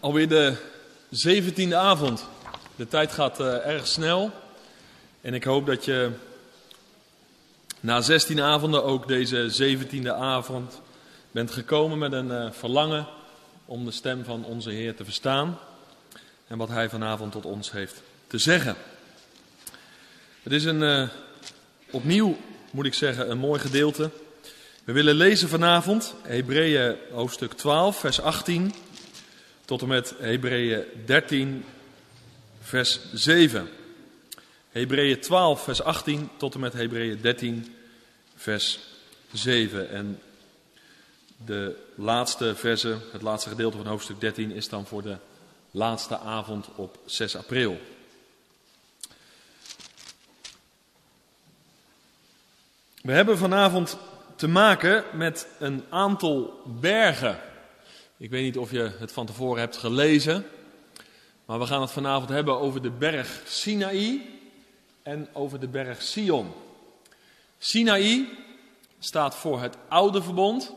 Alweer de zeventiende avond. De tijd gaat uh, erg snel. En ik hoop dat je na 16 avonden ook deze zeventiende avond bent gekomen met een uh, verlangen om de stem van onze Heer te verstaan. En wat Hij vanavond tot ons heeft te zeggen. Het is een, uh, opnieuw moet ik zeggen, een mooi gedeelte. We willen lezen vanavond Hebreeën hoofdstuk 12, vers 18 tot en met Hebreeën 13, vers 7. Hebreeën 12, vers 18 tot en met Hebreeën 13, vers 7. En de laatste verse, het laatste gedeelte van hoofdstuk 13, is dan voor de laatste avond op 6 april. We hebben vanavond te maken met een aantal bergen. Ik weet niet of je het van tevoren hebt gelezen, maar we gaan het vanavond hebben over de berg Sinaï en over de berg Sion. Sinaï staat voor het oude verbond.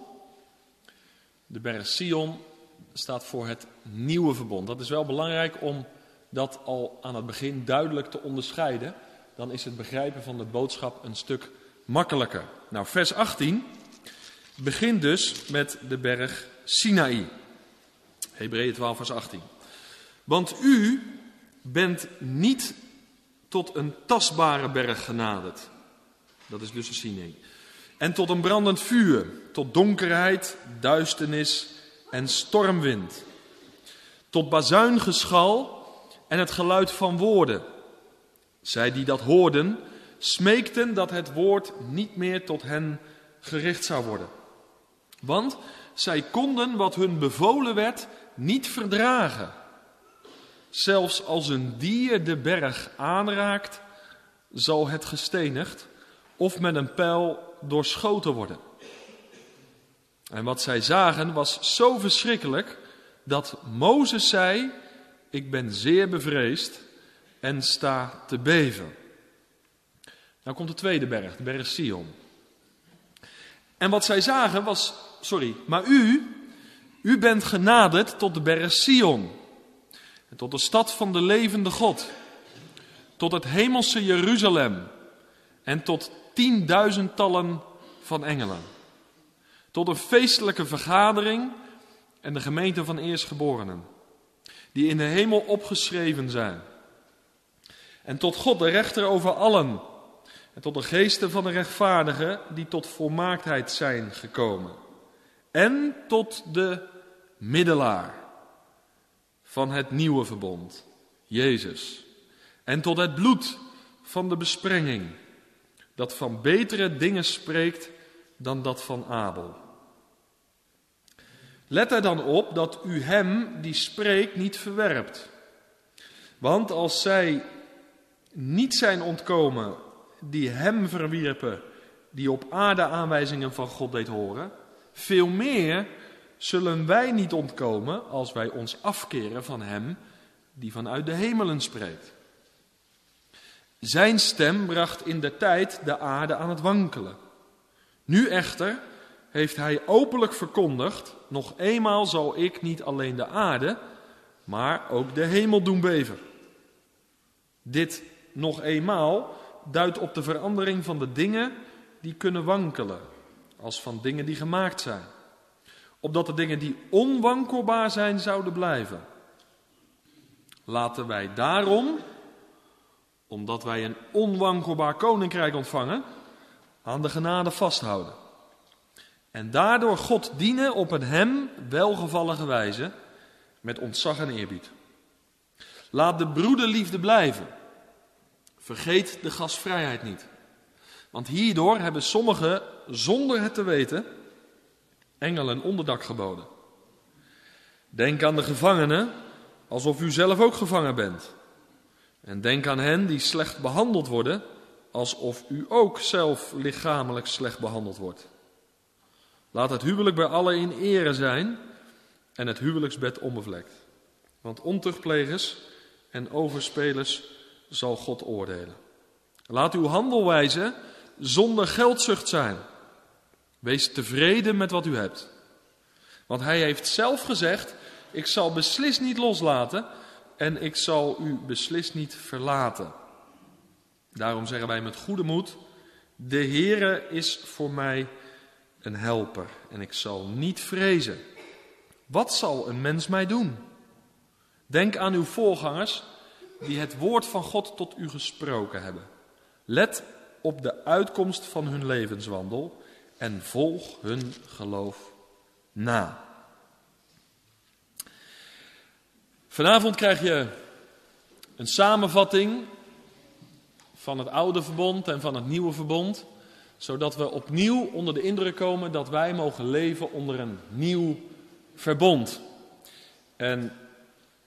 De berg Sion staat voor het nieuwe verbond. Dat is wel belangrijk om dat al aan het begin duidelijk te onderscheiden. Dan is het begrijpen van de boodschap een stuk makkelijker. Nou, vers 18 begint dus met de berg Sinaï. Hebreeën 12, vers 18. Want u bent niet tot een tastbare berg genaderd. Dat is dus de Sinaï. En tot een brandend vuur, tot donkerheid, duisternis en stormwind. Tot bazuingeschal en het geluid van woorden. Zij die dat hoorden, smeekten dat het woord niet meer tot hen gericht zou worden. Want zij konden wat hun bevolen werd niet verdragen. Zelfs als een dier de berg aanraakt, zal het gestenigd of met een pijl doorschoten worden. En wat zij zagen was zo verschrikkelijk dat Mozes zei: Ik ben zeer bevreesd en sta te beven. Nou komt de tweede berg, de berg Sion. En wat zij zagen was, sorry, maar u, u bent genaderd tot de berg Sion. En tot de stad van de levende God. Tot het hemelse Jeruzalem. En tot tienduizendtallen van engelen. Tot een feestelijke vergadering en de gemeente van eerstgeborenen. Die in de hemel opgeschreven zijn. En tot God, de rechter over allen en tot de geesten van de rechtvaardigen die tot volmaaktheid zijn gekomen. En tot de middelaar van het nieuwe verbond, Jezus. En tot het bloed van de besprenging, dat van betere dingen spreekt dan dat van Abel. Let er dan op dat u hem die spreekt niet verwerpt. Want als zij niet zijn ontkomen die hem verwierpen, die op aarde aanwijzingen van God deed horen, veel meer zullen wij niet ontkomen als wij ons afkeren van hem die vanuit de hemelen spreekt. Zijn stem bracht in de tijd de aarde aan het wankelen. Nu echter heeft hij openlijk verkondigd: nog eenmaal zal ik niet alleen de aarde, maar ook de hemel doen beven. Dit nog eenmaal duidt op de verandering van de dingen die kunnen wankelen, als van dingen die gemaakt zijn. Opdat de dingen die onwankelbaar zijn zouden blijven. Laten wij daarom, omdat wij een onwankelbaar koninkrijk ontvangen, aan de genade vasthouden. En daardoor God dienen op een hem welgevallige wijze met ontzag en eerbied. Laat de broederliefde blijven. Vergeet de gastvrijheid niet. Want hierdoor hebben sommigen, zonder het te weten, engelen onderdak geboden. Denk aan de gevangenen, alsof u zelf ook gevangen bent. En denk aan hen die slecht behandeld worden, alsof u ook zelf lichamelijk slecht behandeld wordt. Laat het huwelijk bij allen in ere zijn en het huwelijksbed onbevlekt. Want ontuchtplegers en overspelers zal God oordelen. Laat uw handelwijze zonder geldzucht zijn. Wees tevreden met wat u hebt. Want hij heeft zelf gezegd: Ik zal beslist niet loslaten en ik zal u beslist niet verlaten. Daarom zeggen wij met goede moed: De Heere is voor mij een helper en ik zal niet vrezen. Wat zal een mens mij doen? Denk aan uw voorgangers die het woord van God tot u gesproken hebben. Let op de uitkomst van hun levenswandel en volg hun geloof na. Vanavond krijg je een samenvatting van het oude verbond en van het nieuwe verbond, zodat we opnieuw onder de indruk komen dat wij mogen leven onder een nieuw verbond. En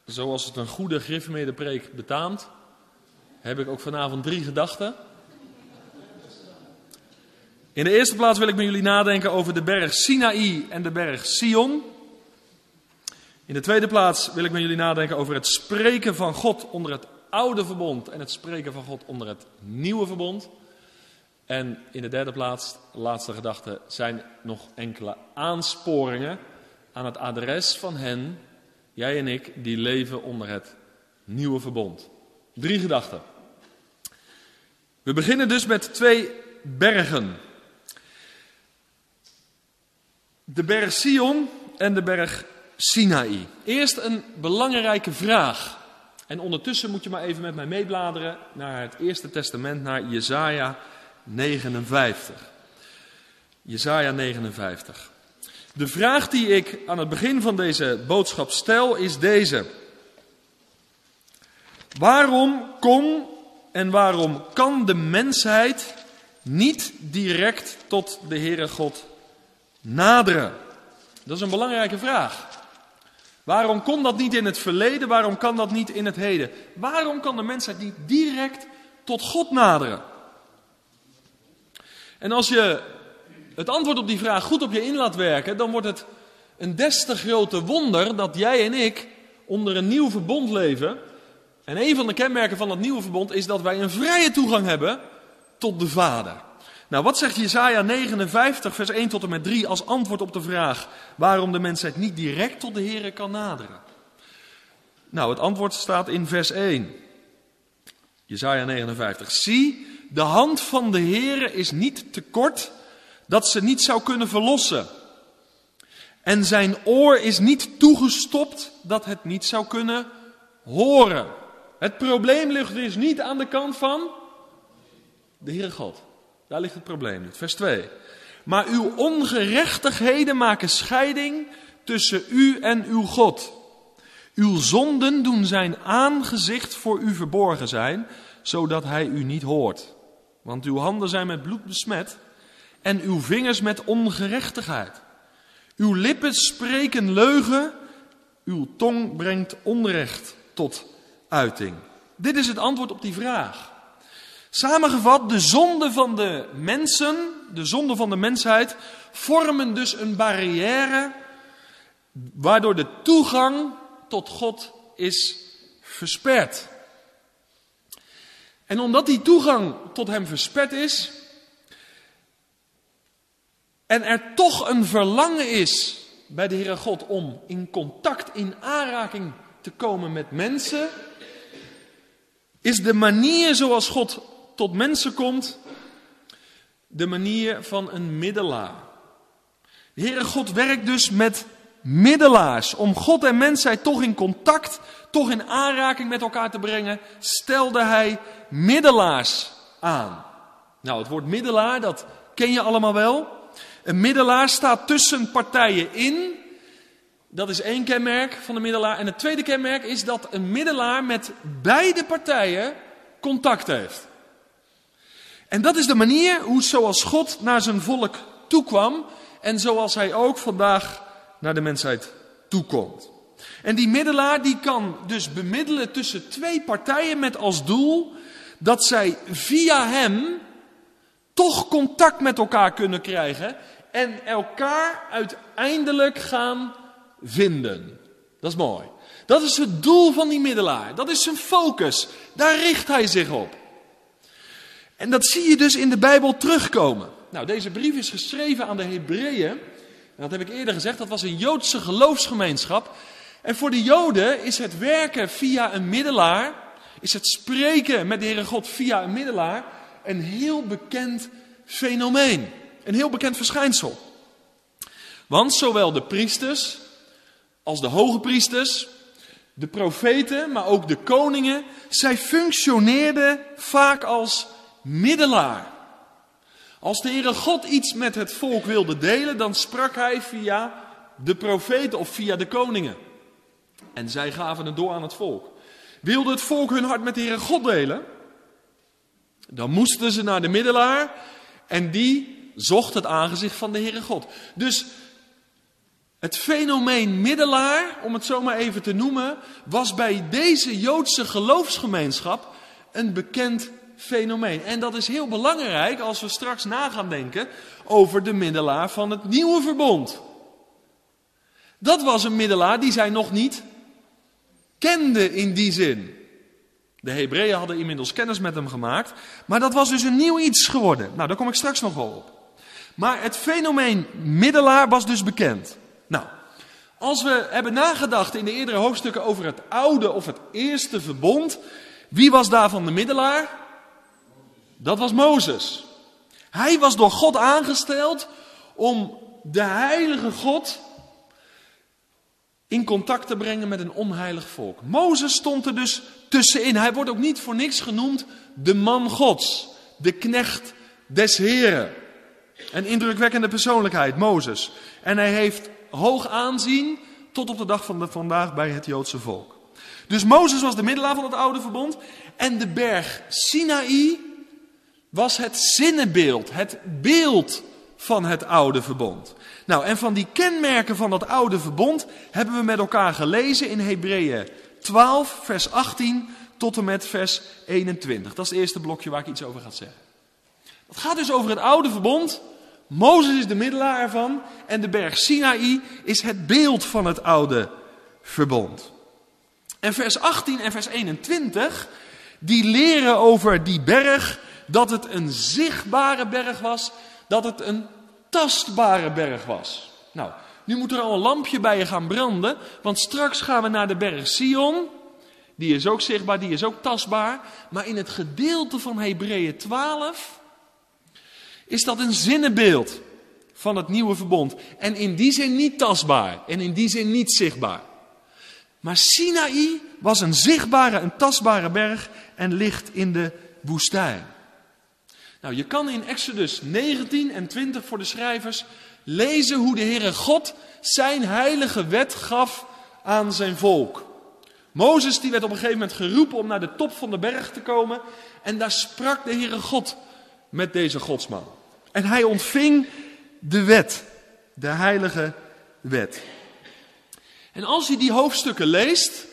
zoals het een goede preek betaamt, heb ik ook vanavond drie gedachten. In de eerste plaats wil ik met jullie nadenken over de berg Sinaï en de berg Sion. In de tweede plaats wil ik met jullie nadenken over het spreken van God onder het oude verbond en het spreken van God onder het nieuwe verbond. En in de derde plaats, laatste gedachte, zijn nog enkele aansporingen aan het adres van hen, jij en ik, die leven onder het nieuwe verbond. Drie gedachten. We beginnen dus met twee bergen. De berg Sion en de berg Sinaï. Eerst een belangrijke vraag. En ondertussen moet je maar even met mij meebladeren naar het Eerste Testament, naar Jesaja 59. Jesaja 59. De vraag die ik aan het begin van deze boodschap stel is deze. Waarom kon en waarom kan de mensheid niet direct tot de Heere God naderen? Dat is een belangrijke vraag. Waarom kon dat niet in het verleden? Waarom kan dat niet in het heden? Waarom kan de mensheid niet direct tot God naderen? En als je het antwoord op die vraag goed op je in laat werken, dan wordt het een des te grote wonder dat jij en ik onder een nieuw verbond leven. En een van de kenmerken van dat nieuwe verbond is dat wij een vrije toegang hebben tot de Vader. Nou, wat zegt Jesaja 59, vers 1 tot en met 3 als antwoord op de vraag waarom de mensheid niet direct tot de Here kan naderen? Nou, het antwoord staat in vers 1. Jesaja 59. Zie, de hand van de Heere is niet te kort dat ze niet zou kunnen verlossen. En zijn oor is niet toegestopt dat het niet zou kunnen horen. Het probleem ligt dus niet aan de kant van de Heere God. Daar ligt het probleem niet. Vers 2. Maar uw ongerechtigheden maken scheiding tussen u en uw God. Uw zonden doen zijn aangezicht voor u verborgen zijn, zodat hij u niet hoort. Want uw handen zijn met bloed besmet en uw vingers met ongerechtigheid. Uw lippen spreken leugen, uw tong brengt onrecht tot uiting. Dit is het antwoord op die vraag. Samengevat, de zonde van de mensen, de zonde van de mensheid, vormen dus een barrière waardoor de toegang tot God is versperd. En omdat die toegang tot Hem versperd is, en er toch een verlangen is bij de Heere God om in contact, in aanraking te komen met mensen, is de manier zoals God tot mensen komt de manier van een middelaar. De Heere God werkt dus met middelaars. Om God en mensheid toch in contact, toch in aanraking met elkaar te brengen, stelde hij middelaars aan. Nou, het woord middelaar, dat ken je allemaal wel. Een middelaar staat tussen partijen in. Dat is één kenmerk van de middelaar. En het tweede kenmerk is dat een middelaar met beide partijen contact heeft. En dat is de manier hoe zoals God naar zijn volk toekwam en zoals hij ook vandaag naar de mensheid toekomt. En die middelaar die kan dus bemiddelen tussen twee partijen met als doel dat zij via hem toch contact met elkaar kunnen krijgen en elkaar uiteindelijk gaan vinden. Dat is mooi. Dat is het doel van die middelaar. Dat is zijn focus. Daar richt hij zich op. En dat zie je dus in de Bijbel terugkomen. Nou, deze brief is geschreven aan de Hebreeën. Dat heb ik eerder gezegd, dat was een Joodse geloofsgemeenschap. En voor de Joden is het werken via een middelaar, is het spreken met de Heere God via een middelaar, een heel bekend fenomeen. Een heel bekend verschijnsel. Want zowel de priesters als de hoge priesters, de profeten, maar ook de koningen, zij functioneerden vaak als middelaar. Als de Heere God iets met het volk wilde delen, dan sprak hij via de profeten of via de koningen. En zij gaven het door aan het volk. Wilde het volk hun hart met de Heere God delen, dan moesten ze naar de middelaar en die zocht het aangezicht van de Heere God. Dus het fenomeen middelaar, om het zo maar even te noemen, was bij deze Joodse geloofsgemeenschap een bekend fenomeen. En dat is heel belangrijk als we straks na gaan denken over de middelaar van het nieuwe verbond. Dat was een middelaar die zij nog niet kenden in die zin. De Hebreeën hadden inmiddels kennis met hem gemaakt, maar dat was dus een nieuw iets geworden. Nou, daar kom ik straks nog wel op. Maar het fenomeen middelaar was dus bekend. Nou, als we hebben nagedacht in de eerdere hoofdstukken over het oude of het eerste verbond, wie was daarvan de middelaar? Dat was Mozes. Hij was door God aangesteld om de heilige God in contact te brengen met een onheilig volk. Mozes stond er dus tussenin. Hij wordt ook niet voor niks genoemd de man Gods, de knecht des Heren. Een indrukwekkende persoonlijkheid, Mozes. En hij heeft hoog aanzien tot op de dag van de vandaag bij het Joodse volk. Dus Mozes was de middelaar van het oude verbond en de berg Sinaï was het zinnenbeeld, het beeld van het oude verbond. Nou, en van die kenmerken van dat oude verbond hebben we met elkaar gelezen in Hebreeën 12, vers 18 tot en met vers 21. Dat is het eerste blokje waar ik iets over ga zeggen. Het gaat dus over het oude verbond. Mozes is de middelaar ervan en de berg Sinaï is het beeld van het oude verbond. En vers 18 en vers 21, die leren over die berg dat het een zichtbare berg was, dat het een tastbare berg was. Nou, nu moet er al een lampje bij je gaan branden, want straks gaan we naar de berg Sion. Die is ook zichtbaar, die is ook tastbaar. Maar in het gedeelte van Hebreeën 12 is dat een zinnenbeeld van het nieuwe verbond. En in die zin niet tastbaar en in die zin niet zichtbaar. Maar Sinaï was een zichtbare, een tastbare berg en ligt in de woestijn. Nou, je kan in Exodus 19 en 20 voor de schrijvers lezen hoe de Heere God zijn heilige wet gaf aan zijn volk. Mozes die werd op een gegeven moment geroepen om naar de top van de berg te komen en daar sprak de Heere God met deze godsman. En hij ontving de wet, de heilige wet. En als je die hoofdstukken leest,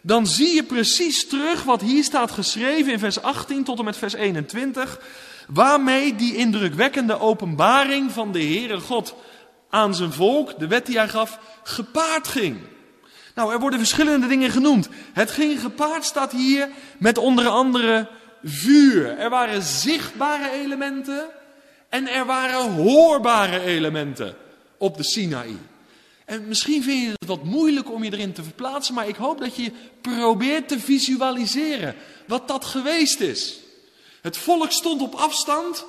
dan zie je precies terug wat hier staat geschreven in vers 18 tot en met vers 21 waarmee die indrukwekkende openbaring van de Heere God aan zijn volk, de wet die hij gaf, gepaard ging. Nou, er worden verschillende dingen genoemd. Het ging gepaard, staat hier, met onder andere vuur. Er waren zichtbare elementen en er waren hoorbare elementen op de Sinaï. En misschien vind je het wat moeilijk om je erin te verplaatsen, maar ik hoop dat je probeert te visualiseren wat dat geweest is. Het volk stond op afstand.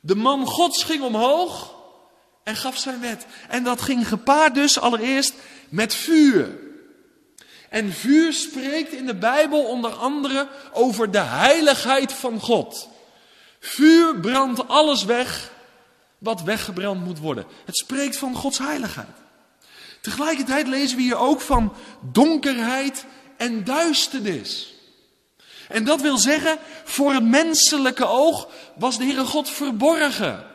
De man Gods ging omhoog en gaf zijn wet. En dat ging gepaard dus allereerst met vuur. En vuur spreekt in de Bijbel onder andere over de heiligheid van God. Vuur brandt alles weg wat weggebrand moet worden. Het spreekt van Gods heiligheid. Tegelijkertijd lezen we hier ook van donkerheid en duisternis. En dat wil zeggen, voor het menselijke oog was de Heere God verborgen.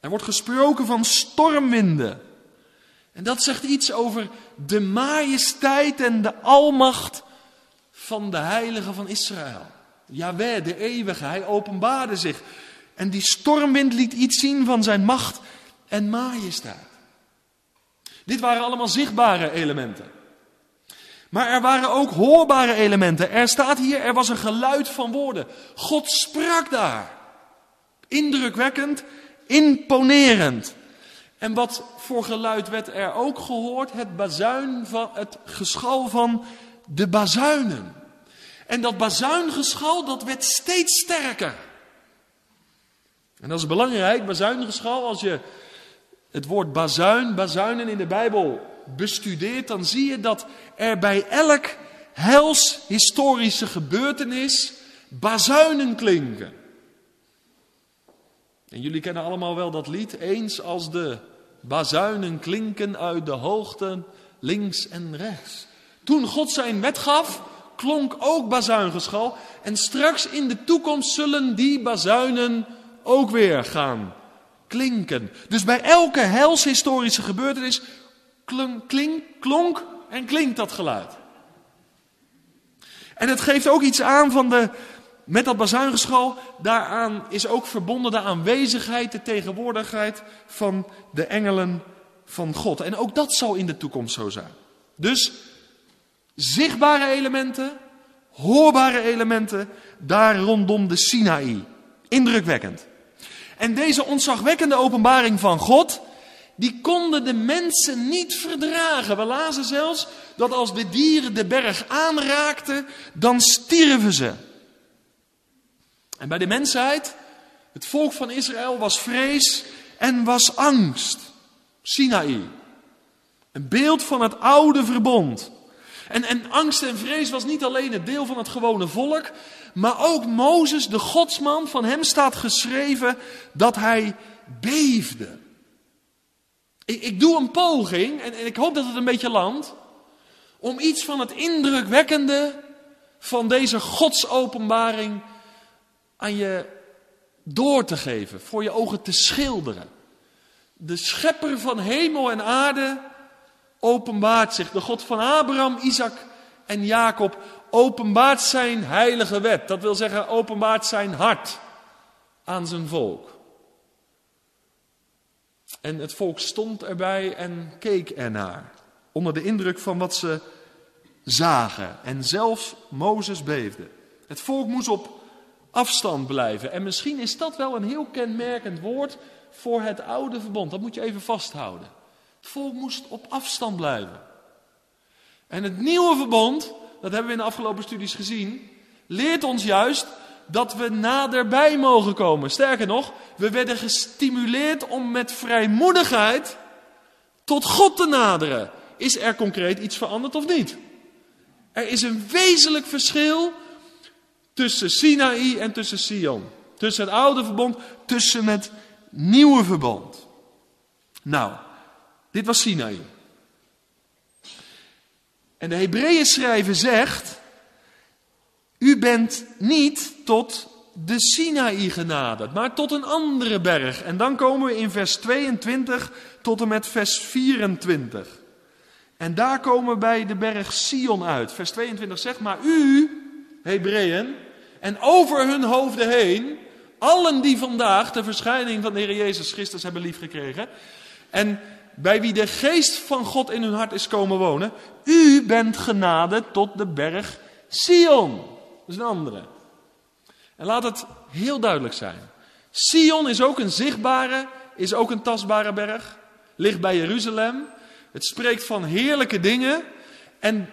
Er wordt gesproken van stormwinden. En dat zegt iets over de majesteit en de almacht van de heilige van Israël. Jaweh, de eeuwige, hij openbaarde zich. En die stormwind liet iets zien van zijn macht en majesteit. Dit waren allemaal zichtbare elementen. Maar er waren ook hoorbare elementen. Er staat hier, er was een geluid van woorden. God sprak daar. Indrukwekkend, imponerend. En wat voor geluid werd er ook gehoord? Het, bazuin van, het geschal van de bazuinen. En dat bazuingeschal dat werd steeds sterker. En dat is belangrijk, bazuingeschal. Als je het woord bazuin, bazuinen in de Bijbel bestudeert, dan zie je dat er bij elk hels historische gebeurtenis bazuinen klinken. En jullie kennen allemaal wel dat lied. Eens als de bazuinen klinken uit de hoogte, links en rechts. Toen God zijn wet gaf, klonk ook bazuingeschal. En straks in de toekomst zullen die bazuinen ook weer gaan klinken. Dus bij elke helshistorische gebeurtenis klonk, klink, klonk en klinkt dat geluid. En het geeft ook iets aan van de, met dat bazuingeschal, daaraan is ook verbonden de aanwezigheid, de tegenwoordigheid van de engelen van God. En ook dat zal in de toekomst zo zijn. Dus zichtbare elementen, hoorbare elementen, daar rondom de Sinaï. Indrukwekkend. En deze ontzagwekkende openbaring van God, die konden de mensen niet verdragen. We lazen zelfs dat als de dieren de berg aanraakten, dan stierven ze. En bij de mensheid, het volk van Israël, was vrees en was angst. Sinaï. Een beeld van het oude verbond. En, en angst en vrees was niet alleen het deel van het gewone volk, maar ook Mozes, de godsman, van hem staat geschreven dat hij beefde. Ik, ik doe een poging, en, en ik hoop dat het een beetje landt, om iets van het indrukwekkende van deze godsopenbaring aan je door te geven, voor je ogen te schilderen. De schepper van hemel en aarde openbaart zich. De God van Abraham, Isaac en Jacob openbaart zijn heilige wet. Dat wil zeggen, openbaart zijn hart aan zijn volk. En het volk stond erbij en keek ernaar. Onder de indruk van wat ze zagen. En zelfs Mozes beefde. Het volk moest op afstand blijven. En misschien is dat wel een heel kenmerkend woord voor het oude verbond. Dat moet je even vasthouden. Het volk moest op afstand blijven. En het nieuwe verbond, dat hebben we in de afgelopen studies gezien, leert ons juist dat we naderbij mogen komen. Sterker nog, we werden gestimuleerd om met vrijmoedigheid tot God te naderen. Is er concreet iets veranderd of niet? Er is een wezenlijk verschil tussen Sinaï en tussen Sion. Tussen het oude verbond, tussen het nieuwe verbond. Nou, dit was Sinaï. En de Hebreeën schrijver zegt, u bent niet tot de Sinaï genaderd, maar tot een andere berg. En dan komen we in vers 22 tot en met vers 24. En daar komen we bij de berg Sion uit. Vers 22 zegt, maar u, Hebreeën, en over hun hoofden heen, allen die vandaag de verschijning van de Heer Jezus Christus hebben liefgekregen. En bij wie de geest van God in hun hart is komen wonen. U bent genade tot de berg Sion. Dat is een andere. En laat het heel duidelijk zijn. Sion is ook een zichtbare, is ook een tastbare berg. Ligt bij Jeruzalem. Het spreekt van heerlijke dingen. En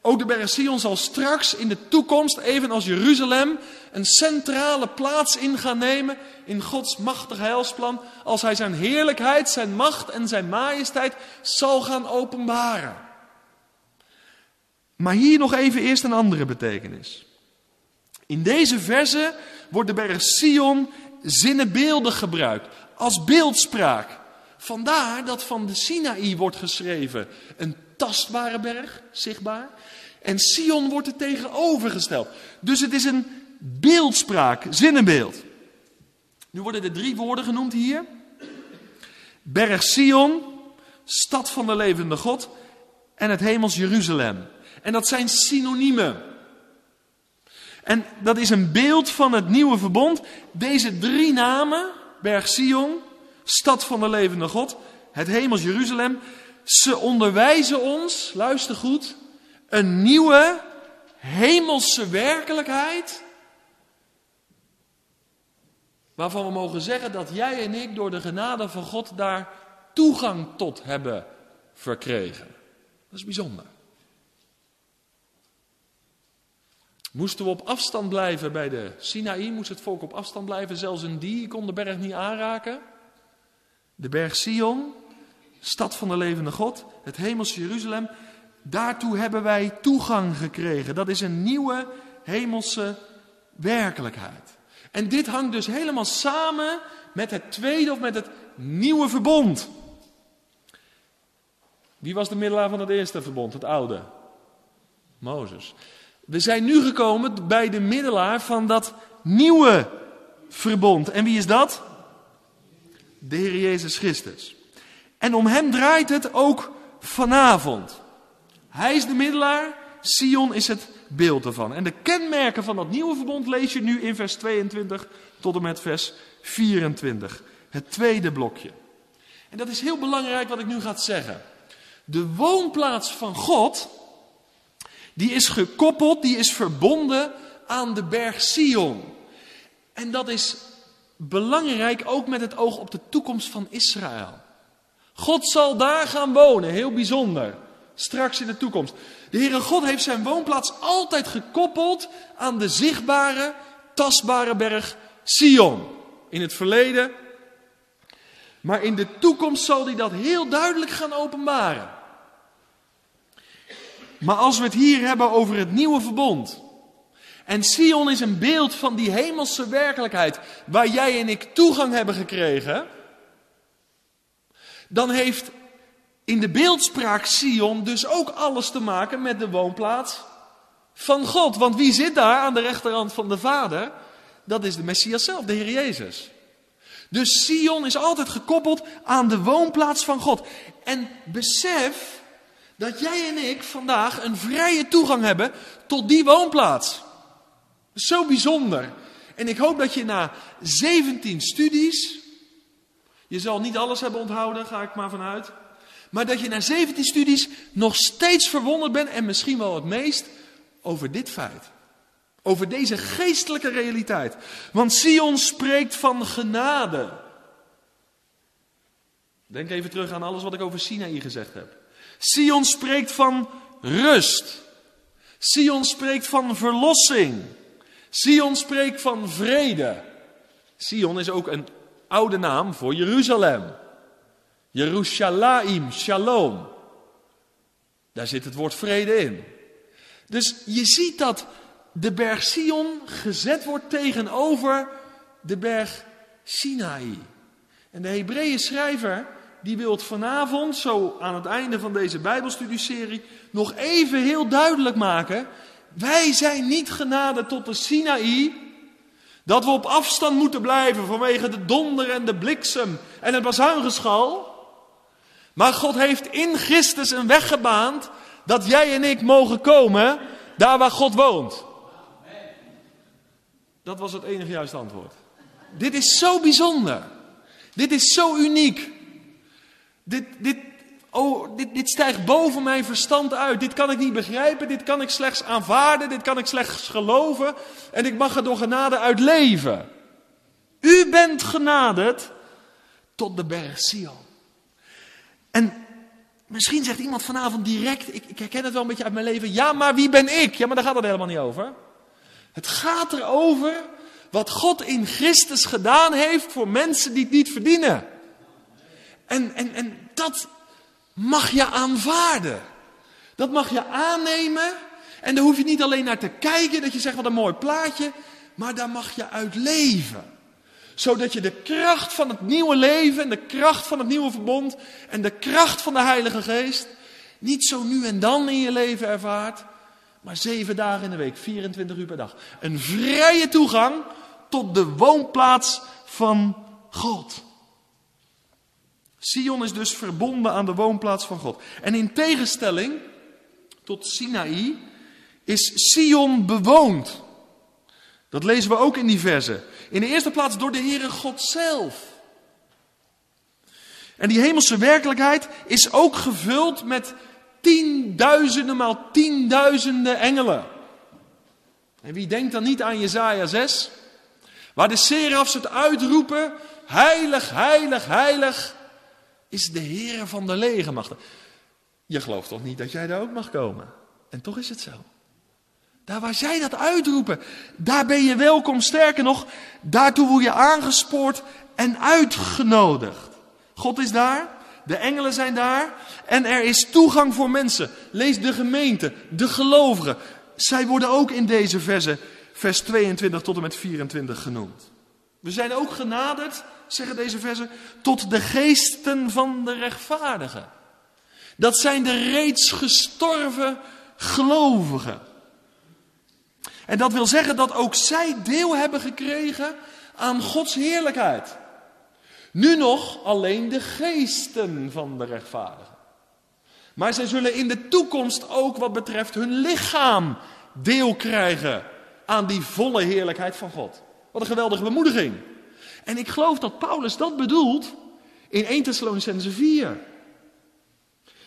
ook de berg Sion zal straks in de toekomst, evenals Jeruzalem, een centrale plaats in gaan nemen in Gods machtig heilsplan, als Hij zijn heerlijkheid, zijn macht en zijn majesteit zal gaan openbaren. Maar hier nog even eerst een andere betekenis. In deze verse wordt de berg Sion zinnebeeldig gebruikt, als beeldspraak. Vandaar dat van de Sinaï wordt geschreven een tastbare berg, zichtbaar. En Sion wordt er tegenovergesteld. Dus het is een beeldspraak, zinnenbeeld. Nu worden er drie woorden genoemd hier. Berg Sion, stad van de levende God en het hemels Jeruzalem. En dat zijn synoniemen. En dat is een beeld van het nieuwe verbond. Deze drie namen, Berg Sion, stad van de levende God, het hemels Jeruzalem, ze onderwijzen ons, luister goed, een nieuwe hemelse werkelijkheid. Waarvan we mogen zeggen dat jij en ik door de genade van God daar toegang tot hebben verkregen. Dat is bijzonder. Moesten we op afstand blijven bij de Sinaï, moest het volk op afstand blijven, zelfs een die kon de berg niet aanraken. De berg Sion, stad van de levende God, het hemelse Jeruzalem, daartoe hebben wij toegang gekregen. Dat is een nieuwe hemelse werkelijkheid. En dit hangt dus helemaal samen met het tweede of met het nieuwe verbond. Wie was de middelaar van het eerste verbond, het oude? Mozes. We zijn nu gekomen bij de middelaar van dat nieuwe verbond. En wie is dat? De Heer Jezus Christus. En om hem draait het ook vanavond. Hij is de middelaar, Sion is het beeld ervan. En de kenmerken van dat nieuwe verbond lees je nu in vers 22 tot en met vers 24. Het tweede blokje. En dat is heel belangrijk wat ik nu ga zeggen. De woonplaats van God, die is gekoppeld, die is verbonden aan de berg Sion. En dat is belangrijk ook met het oog op de toekomst van Israël. God zal daar gaan wonen, heel bijzonder. Straks in de toekomst. De Heere God heeft zijn woonplaats altijd gekoppeld aan de zichtbare, tastbare berg Sion. In het verleden. Maar in de toekomst zal hij dat heel duidelijk gaan openbaren. Maar als we het hier hebben over het nieuwe verbond. En Sion is een beeld van die hemelse werkelijkheid waar jij en ik toegang hebben gekregen. Dan heeft in de beeldspraak Sion dus ook alles te maken met de woonplaats van God. Want wie zit daar aan de rechterhand van de Vader? Dat is de Messias zelf, de Heer Jezus. Dus Sion is altijd gekoppeld aan de woonplaats van God. En besef dat jij en ik vandaag een vrije toegang hebben tot die woonplaats. Zo bijzonder. En ik hoop dat je na 17 studies, je zal niet alles hebben onthouden, ga ik maar vanuit. Maar dat je na 17 studies nog steeds verwonderd bent en misschien wel het meest over dit feit. Over deze geestelijke realiteit. Want Sion spreekt van genade. Denk even terug aan alles wat ik over Sinaï gezegd heb. Sion spreekt van rust. Sion spreekt van verlossing. Sion spreekt van vrede. Sion is ook een oude naam voor Jeruzalem. Jerusalem, shalom. Daar zit het woord vrede in. Dus je ziet dat de berg Sion gezet wordt tegenover de berg Sinaï. En de Hebreeën schrijver die wil het vanavond, zo aan het einde van deze Bijbelstudieserie, nog even heel duidelijk maken. Wij zijn niet genade tot de Sinaï, dat we op afstand moeten blijven vanwege de donder en de bliksem en het bazuingeschal. Maar God heeft in Christus een weg gebaand dat jij en ik mogen komen daar waar God woont. Dat was het enige juiste antwoord. Dit is zo bijzonder. Dit is zo uniek. Dit, dit, oh, dit, dit stijgt boven mijn verstand uit. Dit kan ik niet begrijpen. Dit kan ik slechts aanvaarden. Dit kan ik slechts geloven. En ik mag er door genade uit leven. U bent genaderd tot de berg Sion. En misschien zegt iemand vanavond direct, ik, ik herken het wel een beetje uit mijn leven, ja, maar wie ben ik? Ja, maar daar gaat het helemaal niet over. Het gaat erover wat God in Christus gedaan heeft voor mensen die het niet verdienen. En, en, en dat mag je aanvaarden. Dat mag je aannemen. En daar hoef je niet alleen naar te kijken, dat je zegt wat een mooi plaatje. Maar daar mag je uit leven. Zodat je de kracht van het nieuwe leven en de kracht van het nieuwe verbond en de kracht van de Heilige Geest niet zo nu en dan in je leven ervaart, maar zeven dagen in de week, 24 uur per dag. Een vrije toegang tot de woonplaats van God. Sion is dus verbonden aan de woonplaats van God. En in tegenstelling tot Sinaï is Sion bewoond. Dat lezen we ook in die verse. In de eerste plaats door de Heere God zelf. En die hemelse werkelijkheid is ook gevuld met tienduizenden maal tienduizenden engelen. En wie denkt dan niet aan Jezaja 6? Waar de serafs het uitroepen, heilig, heilig, heilig is de Heer van de legermachten. Je gelooft toch niet dat jij daar ook mag komen? En toch is het zo. Daar waar zij dat uitroepen, daar ben je welkom. Sterker nog, daartoe word je aangespoord en uitgenodigd. God is daar, de engelen zijn daar en er is toegang voor mensen. Lees de gemeente, de gelovigen. Zij worden ook in deze verse, vers 22 tot en met 24 genoemd. We zijn ook genaderd, zeggen deze versen, tot de geesten van de rechtvaardigen. Dat zijn de reeds gestorven gelovigen. En dat wil zeggen dat ook zij deel hebben gekregen aan Gods heerlijkheid. Nu nog alleen de geesten van de rechtvaardigen. Maar zij zullen in de toekomst ook wat betreft hun lichaam deel krijgen aan die volle heerlijkheid van God. Wat een geweldige bemoediging. En ik geloof dat Paulus dat bedoelt in 1 Thessalonicense 4.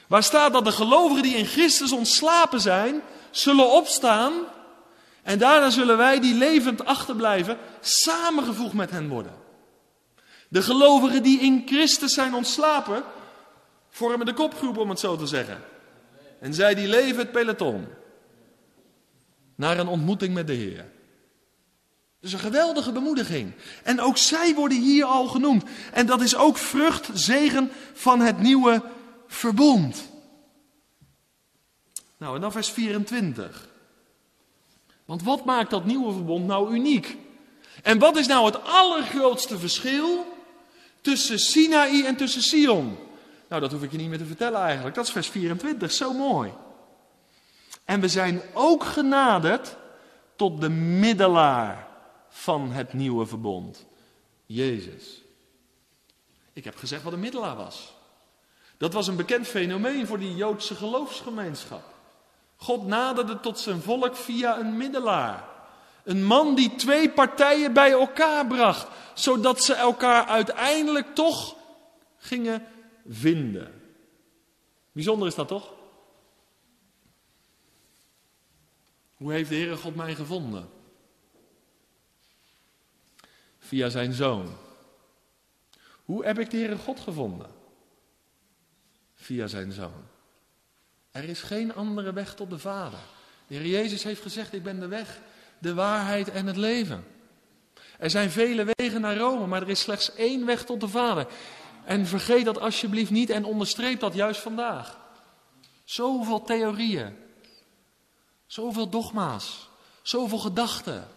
Waar staat dat de gelovigen die in Christus ontslapen zijn, zullen opstaan. En daarna zullen wij die levend achterblijven, samengevoegd met hen worden. De gelovigen die in Christus zijn ontslapen, vormen de kopgroep om het zo te zeggen. En zij die leven het peloton. Naar een ontmoeting met de Heer. Dus een geweldige bemoediging. En ook zij worden hier al genoemd. En dat is ook vrucht, zegen van het nieuwe verbond. Nou, en dan vers 24. Want wat maakt dat nieuwe verbond nou uniek? En wat is nou het allergrootste verschil tussen Sinaï en tussen Sion? Nou, dat hoef ik je niet meer te vertellen eigenlijk. Dat is vers 24, zo mooi. En we zijn ook genaderd tot de middelaar van het nieuwe verbond. Jezus. Ik heb gezegd wat een middelaar was. Dat was een bekend fenomeen voor die Joodse geloofsgemeenschap. God naderde tot zijn volk via een middelaar. Een man die twee partijen bij elkaar bracht, zodat ze elkaar uiteindelijk toch gingen vinden. Bijzonder is dat toch? Hoe heeft de Heere God mij gevonden? Via zijn zoon. Hoe heb ik de Heere God gevonden? Via zijn zoon. Er is geen andere weg tot de Vader. De Heer Jezus heeft gezegd: Ik ben de weg, de waarheid en het leven. Er zijn vele wegen naar Rome, maar er is slechts één weg tot de Vader. En vergeet dat alsjeblieft niet en onderstreep dat juist vandaag. Zoveel theorieën, zoveel dogma's, zoveel gedachten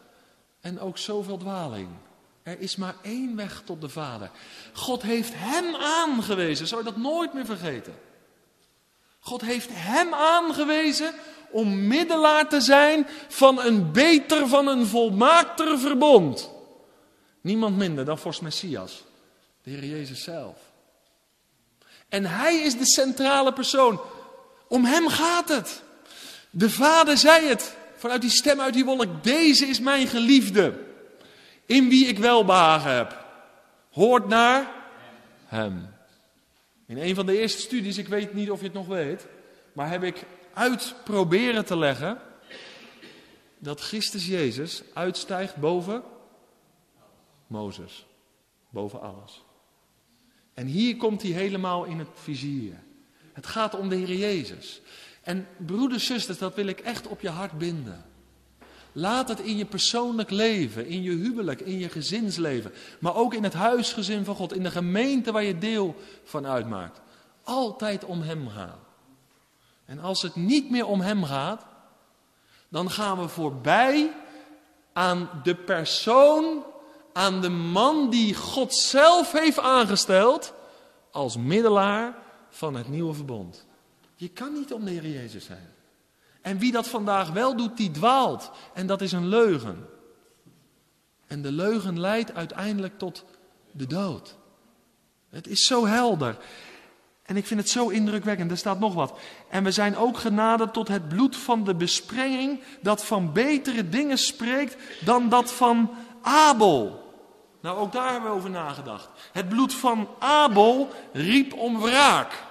en ook zoveel dwaling. Er is maar één weg tot de Vader. God heeft hem aangewezen, zou je dat nooit meer vergeten. God heeft hem aangewezen om middelaar te zijn van een beter, van een volmaakter verbond. Niemand minder dan Vorst Messias, de Heer Jezus zelf. En hij is de centrale persoon. Om hem gaat het. De Vader zei het vanuit die stem uit die wolk: Deze is mijn geliefde in wie ik welbehagen heb. Hoort naar hem. In een van de eerste studies, ik weet niet of je het nog weet, maar heb ik uit proberen te leggen dat Christus Jezus uitstijgt boven Mozes, boven alles. En hier komt hij helemaal in het vizier. Het gaat om de Heer Jezus. En broeders, zusters, dat wil ik echt op je hart binden. Laat het in je persoonlijk leven, in je huwelijk, in je gezinsleven, maar ook in het huisgezin van God, in de gemeente waar je deel van uitmaakt. Altijd om Hem gaan. En als het niet meer om Hem gaat, dan gaan we voorbij aan de persoon, aan de man die God zelf heeft aangesteld als middelaar van het nieuwe verbond. Je kan niet om de Heer Jezus zijn. En wie dat vandaag wel doet, die dwaalt. En dat is een leugen. En de leugen leidt uiteindelijk tot de dood. Het is zo helder. En ik vind het zo indrukwekkend. Er staat nog wat. En we zijn ook genaderd tot het bloed van de besprenging, dat van betere dingen spreekt dan dat van Abel. Nou, ook daar hebben we over nagedacht. Het bloed van Abel riep om wraak.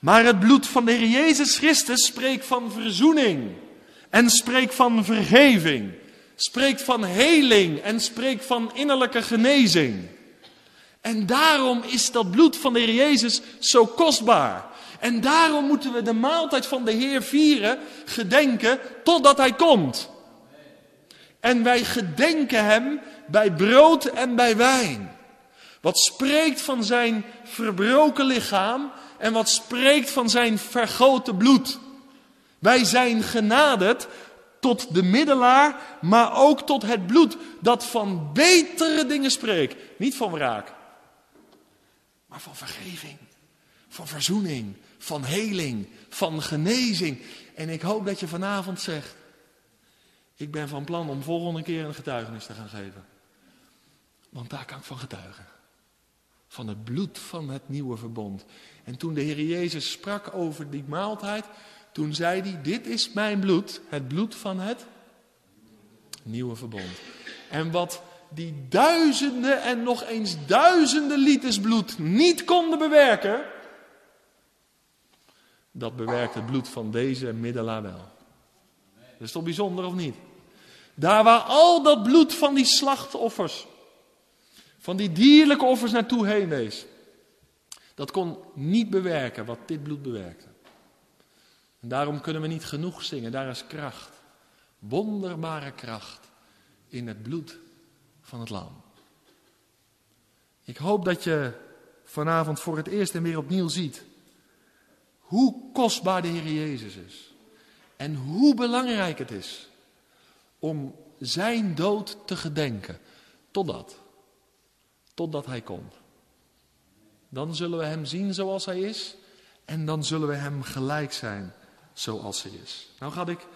Maar het bloed van de Heer Jezus Christus spreekt van verzoening en spreekt van vergeving, spreekt van heling en spreekt van innerlijke genezing. En daarom is dat bloed van de Heer Jezus zo kostbaar. En daarom moeten we de maaltijd van de Heer vieren, gedenken, totdat Hij komt. En wij gedenken Hem bij brood en bij wijn. Wat spreekt van Zijn verbroken lichaam en wat spreekt van Zijn vergoten bloed. Wij zijn genaderd tot de middelaar, maar ook tot het bloed dat van betere dingen spreekt. Niet van wraak, maar van vergeving, van verzoening, van heling, van genezing. En ik hoop dat je vanavond zegt, ik ben van plan om volgende keer een getuigenis te gaan geven. Want daar kan ik van getuigen. Van het bloed van het nieuwe verbond. En toen de Heer Jezus sprak over die maaltijd, toen zei hij, dit is mijn bloed, het bloed van het nieuwe verbond. En wat die duizenden en nog eens duizenden liters bloed niet konden bewerken, dat bewerkt het bloed van deze middelaar wel. Dat is toch bijzonder of niet? Daar waar al dat bloed van die slachtoffers, van die dierlijke offers naartoe heen wees, dat kon niet bewerken wat dit bloed bewerkte. En daarom kunnen we niet genoeg zingen. Daar is kracht. Wonderbare kracht in het bloed van het lam. Ik hoop dat je vanavond voor het eerst en weer opnieuw ziet hoe kostbaar de Heer Jezus is. En hoe belangrijk het is om zijn dood te gedenken. Totdat. Totdat hij komt. Dan zullen we hem zien zoals hij is. En dan zullen we hem gelijk zijn zoals hij is. Nou ga ik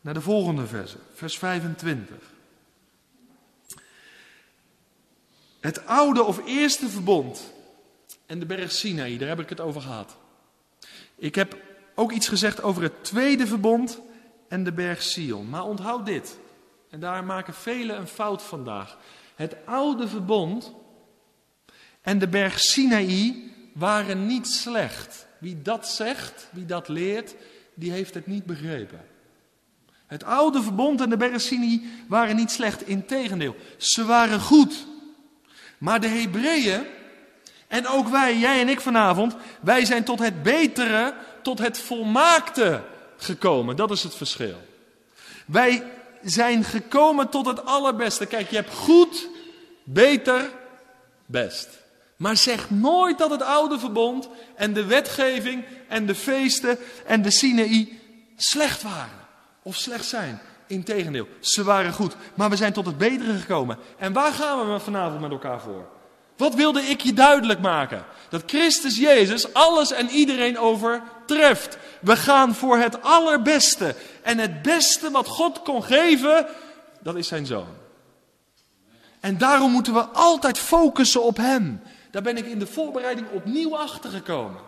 naar de volgende verse, vers 25. Het oude of eerste verbond en de berg Sinaï, daar heb ik het over gehad. Ik heb ook iets gezegd over het tweede verbond en de berg Sion. Maar onthoud dit, en daar maken velen een fout vandaag. Het oude verbond en de berg Sinaï waren niet slecht. Wie dat zegt, wie dat leert, die heeft het niet begrepen. Het oude verbond en de berg waren niet slecht, integendeel. Ze waren goed. Maar de Hebreeën, en ook wij, jij en ik vanavond, wij zijn tot het betere, tot het volmaakte gekomen. Dat is het verschil. Wij zijn gekomen tot het allerbeste. Kijk, je hebt goed, beter, best. Maar zeg nooit dat het oude verbond en de wetgeving en de feesten en de Sinaï slecht waren of slecht zijn. Integendeel, ze waren goed, maar we zijn tot het betere gekomen. En waar gaan we vanavond met elkaar voor? Wat wilde ik je duidelijk maken? Dat Christus Jezus alles en iedereen overtreft. We gaan voor het allerbeste. En het beste wat God kon geven, dat is zijn zoon. En daarom moeten we altijd focussen op Hem. Daar ben ik in de voorbereiding opnieuw achter gekomen.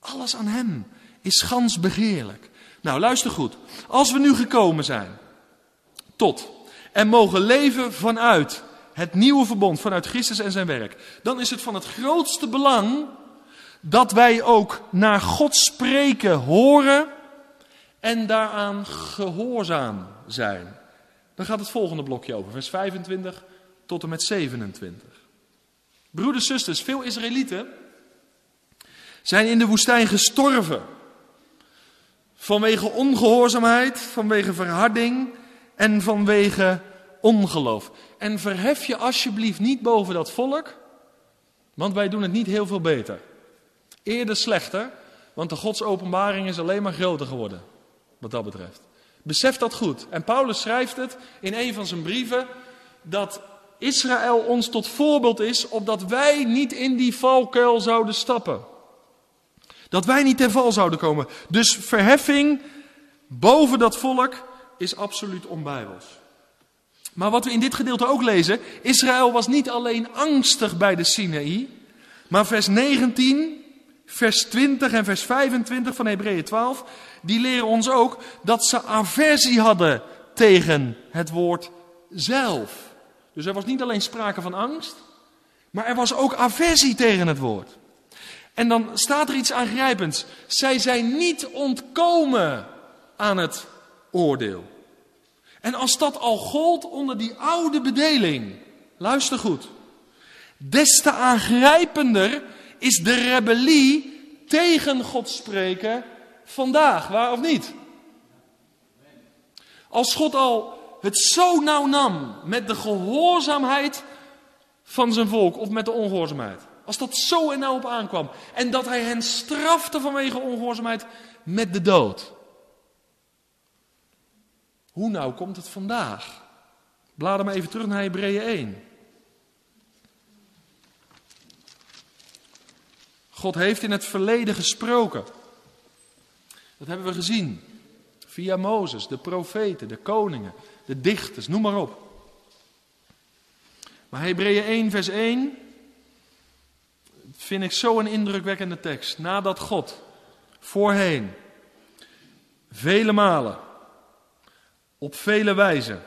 Alles aan Hem is gans begeerlijk. Nou, luister goed. Als we nu gekomen zijn tot en mogen leven vanuit het nieuwe verbond, vanuit Christus en zijn werk, dan is het van het grootste belang dat wij ook naar God spreken horen en daaraan gehoorzaam zijn. Dan gaat het volgende blokje over, vers 25 tot en met 27. Broeders, zusters, veel Israëlieten zijn in de woestijn gestorven. Vanwege ongehoorzaamheid, vanwege verharding en vanwege ongeloof. En verhef je alsjeblieft niet boven dat volk, want wij doen het niet heel veel beter. Eerder slechter, want de godsopenbaring is alleen maar groter geworden, wat dat betreft. Besef dat goed. En Paulus schrijft het in een van zijn brieven, dat Israël ons tot voorbeeld is, opdat wij niet in die valkuil zouden stappen. Dat wij niet ten val zouden komen. Dus verheffing boven dat volk is absoluut onbijbels. Maar wat we in dit gedeelte ook lezen, Israël was niet alleen angstig bij de Sinaï, maar vers 19, vers 20 en vers 25 van Hebreeën 12, die leren ons ook dat ze aversie hadden tegen het woord zelf. Dus er was niet alleen sprake van angst, maar er was ook aversie tegen het woord. En dan staat er iets aangrijpends. Zij zijn niet ontkomen aan het oordeel. En als dat al gold onder die oude bedeling, luister goed. Des te aangrijpender is de rebellie tegen God spreken vandaag, waar of niet? Als God al het zo nauw nam met de gehoorzaamheid van zijn volk of met de ongehoorzaamheid. Als dat zo en nauw op aankwam. En dat hij hen strafte vanwege ongehoorzaamheid met de dood. Hoe nou komt het vandaag? Blader maar even terug naar Hebreeën 1. God heeft in het verleden gesproken. Dat hebben we gezien. Via Mozes, de profeten, de koningen, de dichters, noem maar op. Maar Hebreeën 1, vers 1 vind ik zo een indrukwekkende tekst. Nadat God voorheen vele malen op vele wijzen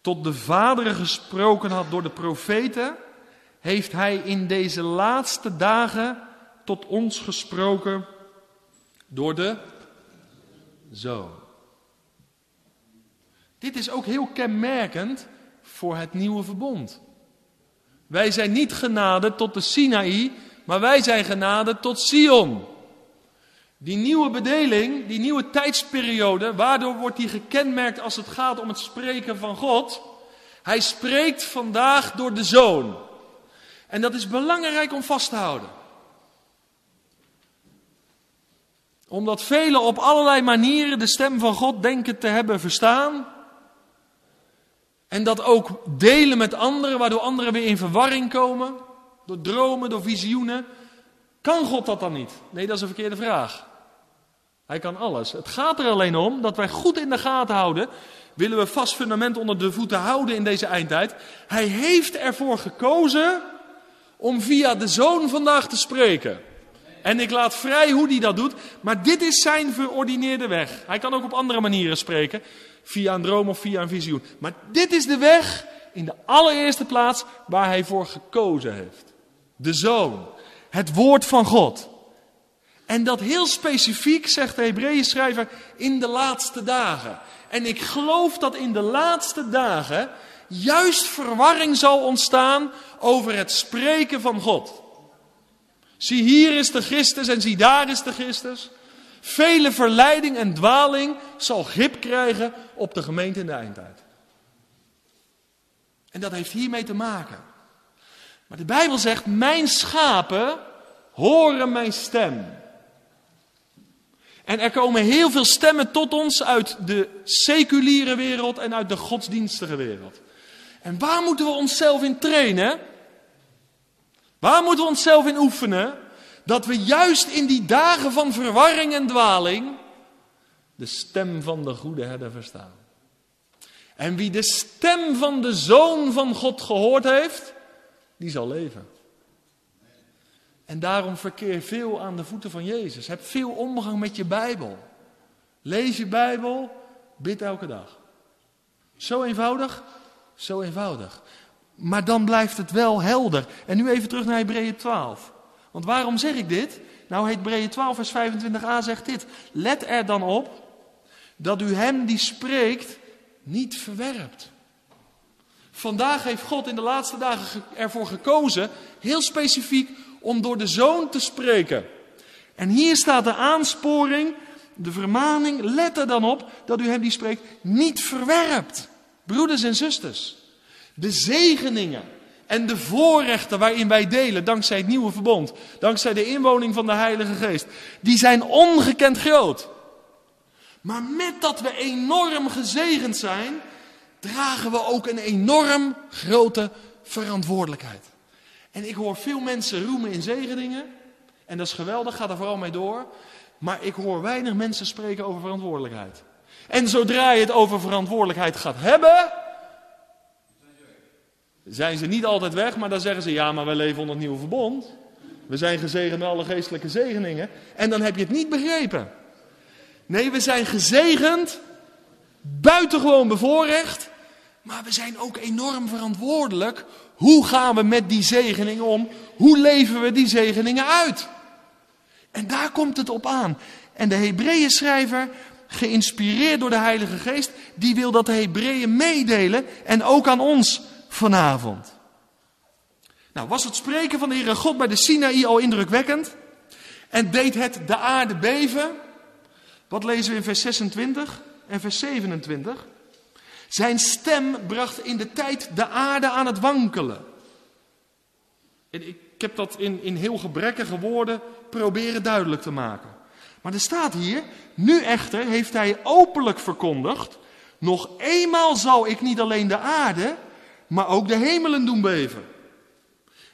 tot de vaderen gesproken had door de profeten, heeft hij in deze laatste dagen tot ons gesproken door de zoon. Dit is ook heel kenmerkend voor het nieuwe verbond. Wij zijn niet genade tot de Sinaï, maar wij zijn genade tot Sion. Die nieuwe bedeling, die nieuwe tijdsperiode, waardoor wordt die gekenmerkt als het gaat om het spreken van God? Hij spreekt vandaag door de Zoon. En dat is belangrijk om vast te houden. Omdat velen op allerlei manieren de stem van God denken te hebben verstaan. En dat ook delen met anderen, waardoor anderen weer in verwarring komen. Door dromen, door visioenen. Kan God dat dan niet? Nee, dat is een verkeerde vraag. Hij kan alles. Het gaat er alleen om dat wij goed in de gaten houden. Willen we vast fundament onder de voeten houden in deze eindtijd. Hij heeft ervoor gekozen om via de zoon vandaag te spreken. En ik laat vrij hoe hij dat doet. Maar dit is zijn verordineerde weg. Hij kan ook op andere manieren spreken. Via een droom of via een visioen. Maar dit is de weg in de allereerste plaats waar hij voor gekozen heeft. De zoon. Het woord van God. En dat heel specifiek, zegt de Hebreeën schrijver, in de laatste dagen. En ik geloof dat in de laatste dagen juist verwarring zal ontstaan over het spreken van God. Zie hier is de Christus en zie daar is de Christus. Vele verleiding en dwaling zal grip krijgen op de gemeente in de eindtijd. En dat heeft hiermee te maken. Maar de Bijbel zegt, mijn schapen horen mijn stem. En er komen heel veel stemmen tot ons uit de seculiere wereld en uit de godsdienstige wereld. En waar moeten we onszelf in trainen? Waar moeten we onszelf in oefenen? Dat we juist in die dagen van verwarring en dwaling de stem van de goede herder verstaan. En wie de stem van de Zoon van God gehoord heeft, die zal leven. En daarom verkeer veel aan de voeten van Jezus. Heb veel omgang met je Bijbel. Lees je Bijbel, bid elke dag. Zo eenvoudig, zo eenvoudig. Maar dan blijft het wel helder. En nu even terug naar Hebreeën 12. Want waarom zeg ik dit? Nou, Hebreeën 12, vers 25a zegt dit. Let er dan op dat u hem die spreekt niet verwerpt. Vandaag heeft God in de laatste dagen ervoor gekozen, heel specifiek, om door de zoon te spreken. En hier staat de aansporing, de vermaning, let er dan op dat u hem die spreekt niet verwerpt. Broeders en zusters, de zegeningen en de voorrechten waarin wij delen, dankzij het nieuwe verbond, dankzij de inwoning van de Heilige Geest, die zijn ongekend groot. Maar met dat we enorm gezegend zijn, dragen we ook een enorm grote verantwoordelijkheid. En ik hoor veel mensen roemen in zegeningen. En dat is geweldig, ga er vooral mee door. Maar ik hoor weinig mensen spreken over verantwoordelijkheid. En zodra je het over verantwoordelijkheid gaat hebben, zijn ze niet altijd weg, maar dan zeggen ze ja, maar wij leven onder het nieuwe verbond. We zijn gezegend met alle geestelijke zegeningen. En dan heb je het niet begrepen. Nee, we zijn gezegend, buitengewoon bevoorrecht, maar we zijn ook enorm verantwoordelijk. Hoe gaan we met die zegeningen om? Hoe leven we die zegeningen uit? En daar komt het op aan. En de Hebreeën schrijver, geïnspireerd door de Heilige Geest, die wil dat de Hebreeën meedelen en ook aan ons vanavond. Nou, was het spreken van de Heere God bij de Sinaï al indrukwekkend? En deed het de aarde beven? Wat lezen we in vers 26 en vers 27? Zijn stem bracht in de tijd de aarde aan het wankelen. En ik heb dat in, in heel gebrekkige woorden proberen duidelijk te maken. Maar er staat hier, nu echter heeft hij openlijk verkondigd, nog eenmaal zal ik niet alleen de aarde, maar ook de hemelen doen beven.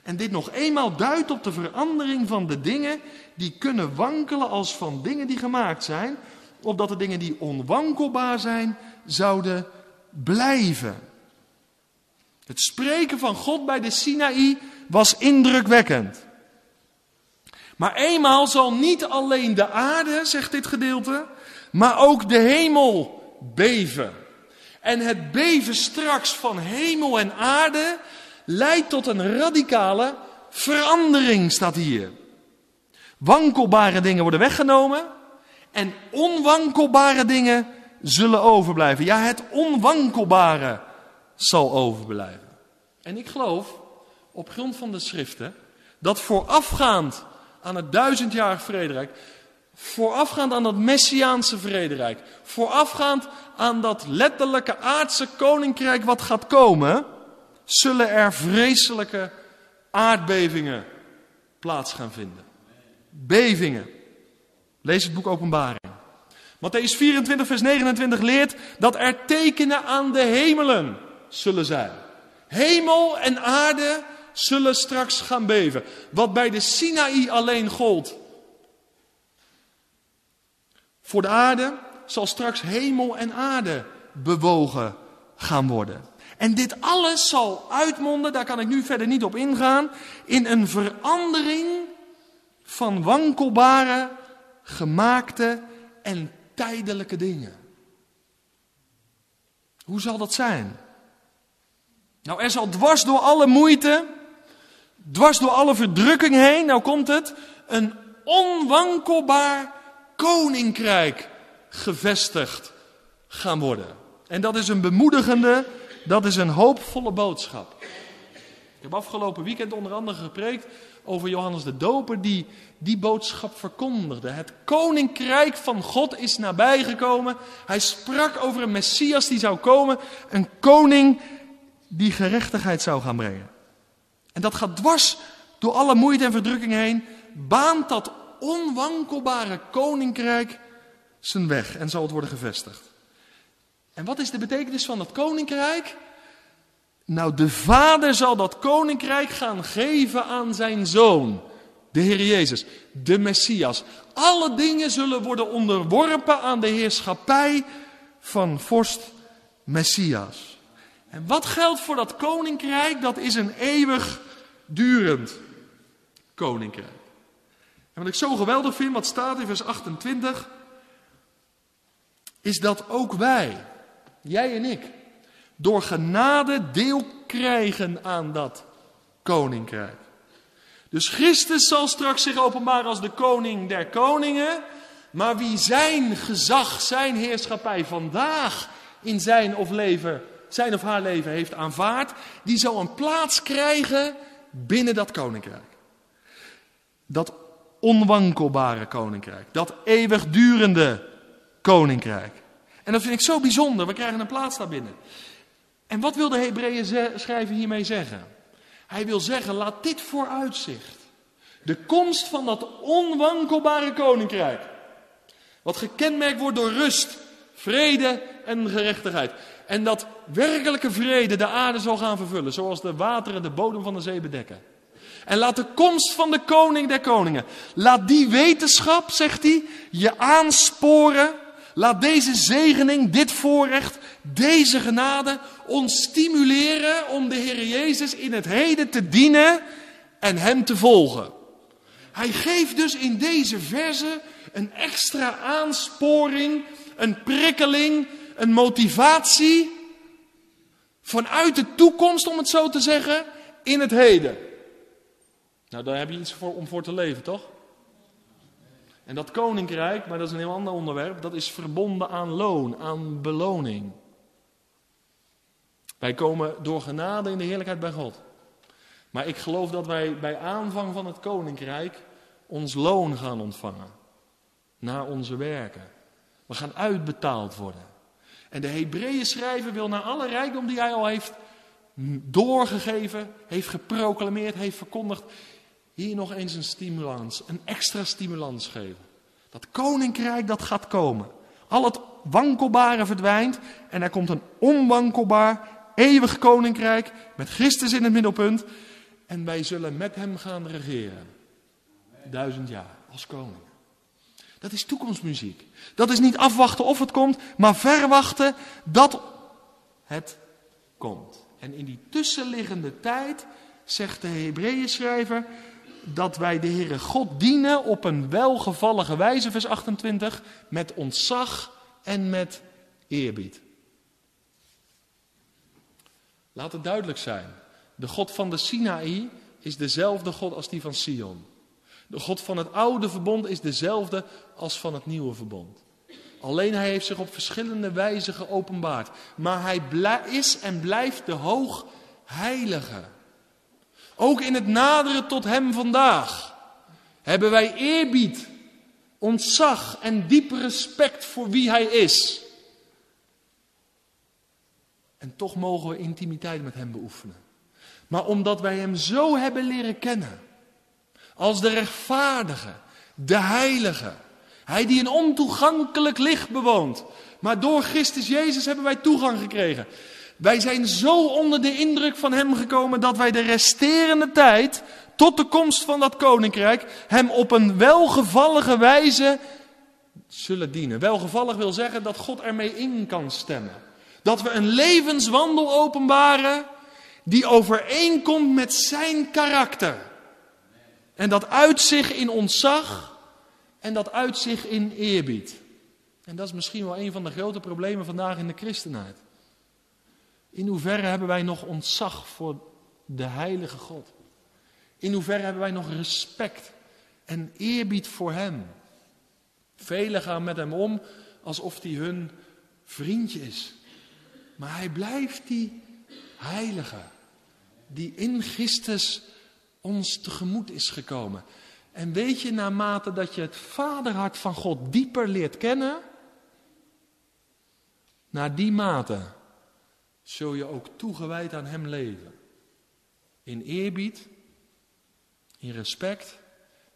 En dit nog eenmaal duidt op de verandering van de dingen die kunnen wankelen als van dingen die gemaakt zijn, opdat de dingen die onwankelbaar zijn, zouden blijven. Het spreken van God bij de Sinaï was indrukwekkend. Maar eenmaal zal niet alleen de aarde, zegt dit gedeelte, maar ook de hemel beven. En het beven straks van hemel en aarde leidt tot een radicale verandering, staat hier. Wankelbare dingen worden weggenomen en onwankelbare dingen zullen overblijven. Ja, het onwankelbare zal overblijven. En ik geloof, op grond van de schriften, dat voorafgaand aan het duizendjarig vrederijk, voorafgaand aan dat messiaanse vrederijk, voorafgaand aan dat letterlijke aardse koninkrijk wat gaat komen, zullen er vreselijke aardbevingen plaats gaan vinden. Bevingen. Lees het boek Openbaring. Matthäus 24, vers 29 leert dat er tekenen aan de hemelen zullen zijn. Hemel en aarde zullen straks gaan beven. Wat bij de Sinaï alleen gold. Voor de aarde zal straks hemel en aarde bewogen gaan worden. En dit alles zal uitmonden, daar kan ik nu verder niet op ingaan, in een verandering van wankelbare, gemaakte en tijdelijke dingen. Hoe zal dat zijn? Nou, er zal dwars door alle moeite, dwars door alle verdrukking heen, nou komt het, een onwankelbaar koninkrijk gevestigd gaan worden. En dat is een bemoedigende, dat is een hoopvolle boodschap. Ik heb afgelopen weekend onder andere gepreekt over Johannes de Doper, die die boodschap verkondigde. Het koninkrijk van God is nabijgekomen. Hij sprak over een Messias die zou komen, een koning die gerechtigheid zou gaan brengen. En dat gaat dwars door alle moeite en verdrukking heen, baant dat onwankelbare koninkrijk zijn weg en zal het worden gevestigd. En wat is de betekenis van dat koninkrijk? Nou, de vader zal dat koninkrijk gaan geven aan zijn zoon, de Heer Jezus, de Messias. Alle dingen zullen worden onderworpen aan de heerschappij van vorst Messias. En wat geldt voor dat koninkrijk? Dat is een eeuwig durend koninkrijk. En wat ik zo geweldig vind, wat staat in vers 28, is dat ook wij, jij en ik, door genade deel krijgen aan dat koninkrijk. Dus Christus zal straks zich openbaren als de koning der koningen, maar wie zijn gezag, zijn heerschappij vandaag in zijn of, leven, zijn of haar leven heeft aanvaard, die zal een plaats krijgen binnen dat koninkrijk. Dat onwankelbare koninkrijk, dat eeuwigdurende koninkrijk. En dat vind ik zo bijzonder, we krijgen een plaats daarbinnen. En wat wil de Hebreeën schrijver hiermee zeggen? Hij wil zeggen, laat dit vooruitzicht. De komst van dat onwankelbare koninkrijk. Wat gekenmerkt wordt door rust, vrede en gerechtigheid. En dat werkelijke vrede de aarde zal gaan vervullen, zoals de wateren de bodem van de zee bedekken. En laat de komst van de koning der koningen, laat die wetenschap, zegt hij, je aansporen. Laat deze zegening, dit voorrecht, deze genade ons stimuleren om de Heer Jezus in het heden te dienen en Hem te volgen. Hij geeft dus in deze verse een extra aansporing, een prikkeling, een motivatie vanuit de toekomst, om het zo te zeggen, in het heden. Nou, daar heb je iets voor, om voor te leven, toch? En dat koninkrijk, maar dat is een heel ander onderwerp, dat is verbonden aan loon, aan beloning. Wij komen door genade in de heerlijkheid bij God. Maar ik geloof dat wij bij aanvang van het koninkrijk ons loon gaan ontvangen. Naar onze werken. We gaan uitbetaald worden. En de Hebreeën schrijver wil naar alle rijkdom die hij al heeft doorgegeven, heeft geproclameerd, heeft verkondigd, hier nog eens een stimulans, een extra stimulans geven. Dat koninkrijk dat gaat komen. Al het wankelbare verdwijnt en er komt een onwankelbaar, eeuwig koninkrijk met Christus in het middelpunt. En wij zullen met hem gaan regeren. Duizend jaar als koning. Dat is toekomstmuziek. Dat is niet afwachten of het komt, maar verwachten dat het komt. En in die tussenliggende tijd zegt de Hebreeën schrijver dat wij de Heere God dienen op een welgevallige wijze, vers 28, met ontzag en met eerbied. Laat het duidelijk zijn. De God van de Sinaï is dezelfde God als die van Sion. De God van het oude verbond is dezelfde als van het nieuwe verbond. Alleen hij heeft zich op verschillende wijzen geopenbaard. Maar hij is en blijft de hoog heilige. Ook in het naderen tot hem vandaag hebben wij eerbied, ontzag en diep respect voor wie hij is. En toch mogen we intimiteit met hem beoefenen. Maar omdat wij hem zo hebben leren kennen, als de rechtvaardige, de heilige, hij die een ontoegankelijk licht bewoont. Maar door Christus Jezus hebben wij toegang gekregen. Wij zijn zo onder de indruk van Hem gekomen dat wij de resterende tijd, tot de komst van dat koninkrijk, Hem op een welgevallige wijze zullen dienen. Welgevallig wil zeggen dat God ermee in kan stemmen. Dat we een levenswandel openbaren die overeenkomt met Zijn karakter. En dat uit zich in ontzag en dat uit zich in eerbied. En dat is misschien wel een van de grote problemen vandaag in de christenheid. In hoeverre hebben wij nog ontzag voor de heilige God? In hoeverre hebben wij nog respect en eerbied voor Hem? Velen gaan met Hem om alsof Hij hun vriendje is. Maar Hij blijft die heilige, die in Christus ons tegemoet is gekomen. En weet je, naarmate dat je het vaderhart van God dieper leert kennen, naar die mate zul je ook toegewijd aan Hem leven. In eerbied, in respect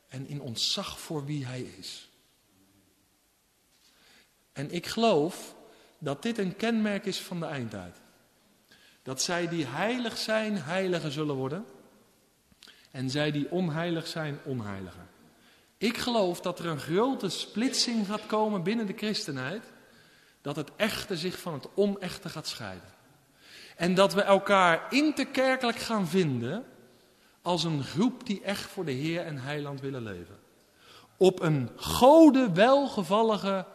en in ontzag voor wie Hij is. En ik geloof dat dit een kenmerk is van de eindtijd. Dat zij die heilig zijn, heiliger zullen worden. En zij die onheilig zijn, onheiliger. Ik geloof dat er een grote splitsing gaat komen binnen de christenheid. Dat het echte zich van het onechte gaat scheiden. En dat we elkaar interkerkelijk gaan vinden als een groep die echt voor de Heer en Heiland willen leven. Op een gode welgevallige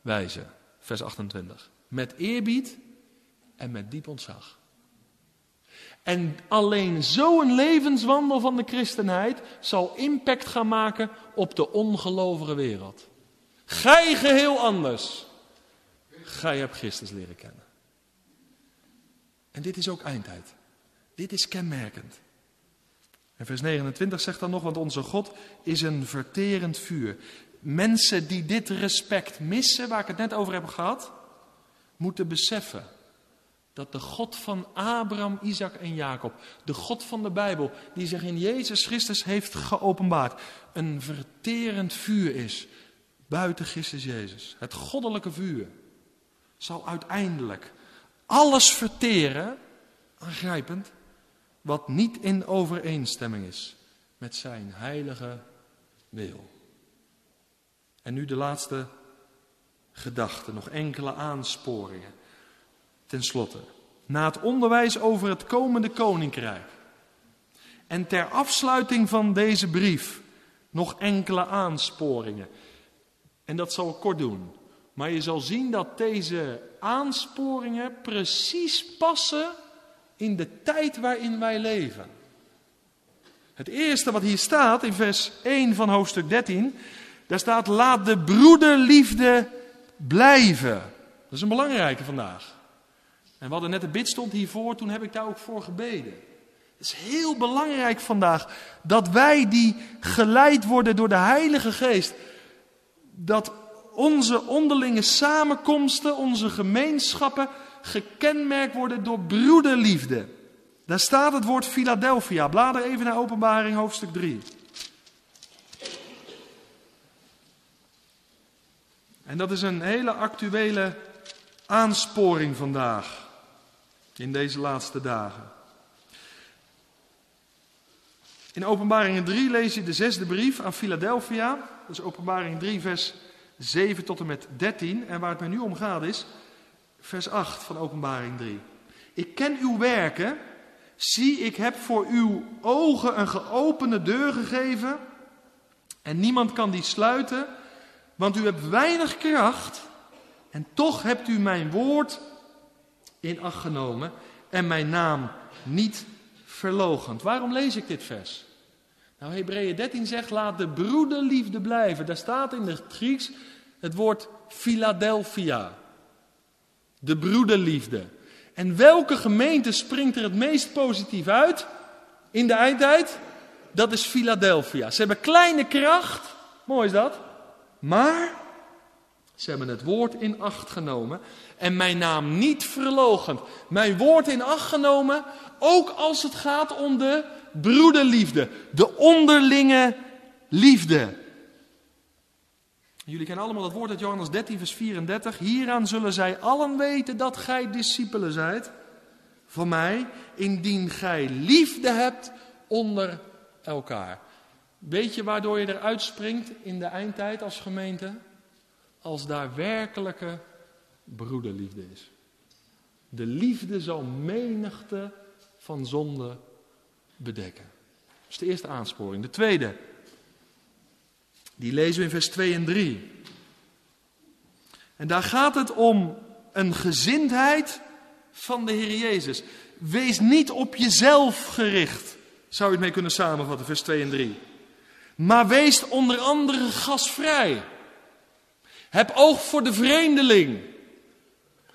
wijze. Vers 28. Met eerbied en met diep ontzag. En alleen zo'n levenswandel van de christenheid zal impact gaan maken op de ongelovige wereld. Gij geheel anders. Gij hebt Christus leren kennen. En dit is ook eindtijd. Dit is kenmerkend. En vers 29 zegt dan nog, want onze God is een verterend vuur. Mensen die dit respect missen, waar ik het net over heb gehad, moeten beseffen dat de God van Abraham, Isaac en Jacob, de God van de Bijbel, die zich in Jezus Christus heeft geopenbaard, een verterend vuur is buiten Christus Jezus. Het goddelijke vuur zal uiteindelijk alles verteren, aangrijpend, wat niet in overeenstemming is met zijn heilige wil. En nu de laatste gedachte, nog enkele aansporingen. Ten slotte, na het onderwijs over het komende koninkrijk en ter afsluiting van deze brief nog enkele aansporingen. En dat zal ik kort doen. Maar je zal zien dat deze aansporingen precies passen in de tijd waarin wij leven. Het eerste wat hier staat in vers 1 van hoofdstuk 13, daar staat laat de broederliefde blijven. Dat is een belangrijke vandaag. En we hadden net de bidstond hiervoor, toen heb ik daar ook voor gebeden. Het is heel belangrijk vandaag dat wij die geleid worden door de Heilige Geest, dat onze onderlinge samenkomsten, onze gemeenschappen gekenmerkt worden door broederliefde. Daar staat het woord Philadelphia. Blader even naar Openbaring hoofdstuk 3. En dat is een hele actuele aansporing vandaag, in deze laatste dagen. In Openbaring 3 lees je de zesde brief aan Philadelphia. Dat is Openbaring 3, vers 7 tot en met 13. En waar het mij nu om gaat is vers 8 van Openbaring 3. Ik ken uw werken. Zie, ik heb voor uw ogen een geopende deur gegeven. En niemand kan die sluiten, want u hebt weinig kracht. En toch hebt u mijn woord in acht genomen en mijn naam niet verlogend. Waarom lees ik dit vers? Nou, Hebreeën 13 zegt, laat de broederliefde blijven. Daar staat in het Grieks het woord Philadelphia. De broederliefde. En welke gemeente springt er het meest positief uit in de eindtijd? Dat is Philadelphia. Ze hebben kleine kracht, mooi is dat, maar ze hebben het woord in acht genomen en mijn naam niet verlogend. Mijn woord in acht genomen, ook als het gaat om de broederliefde, de onderlinge liefde. Jullie kennen allemaal het woord uit Johannes 13, vers 34. Hieraan zullen zij allen weten dat gij discipelen zijt van mij, indien gij liefde hebt onder elkaar. Weet je waardoor je eruit springt in de eindtijd als gemeente? Als daar werkelijke broederliefde is. De liefde zal menigte van zonde bedekken. Dat is de eerste aansporing. De tweede, die lezen we in vers 2 en 3. En daar gaat het om een gezindheid van de Heer Jezus. Wees niet op jezelf gericht, zou je het mee kunnen samenvatten, vers 2 en 3. Maar wees onder andere gasvrij. Heb oog voor de vreemdeling.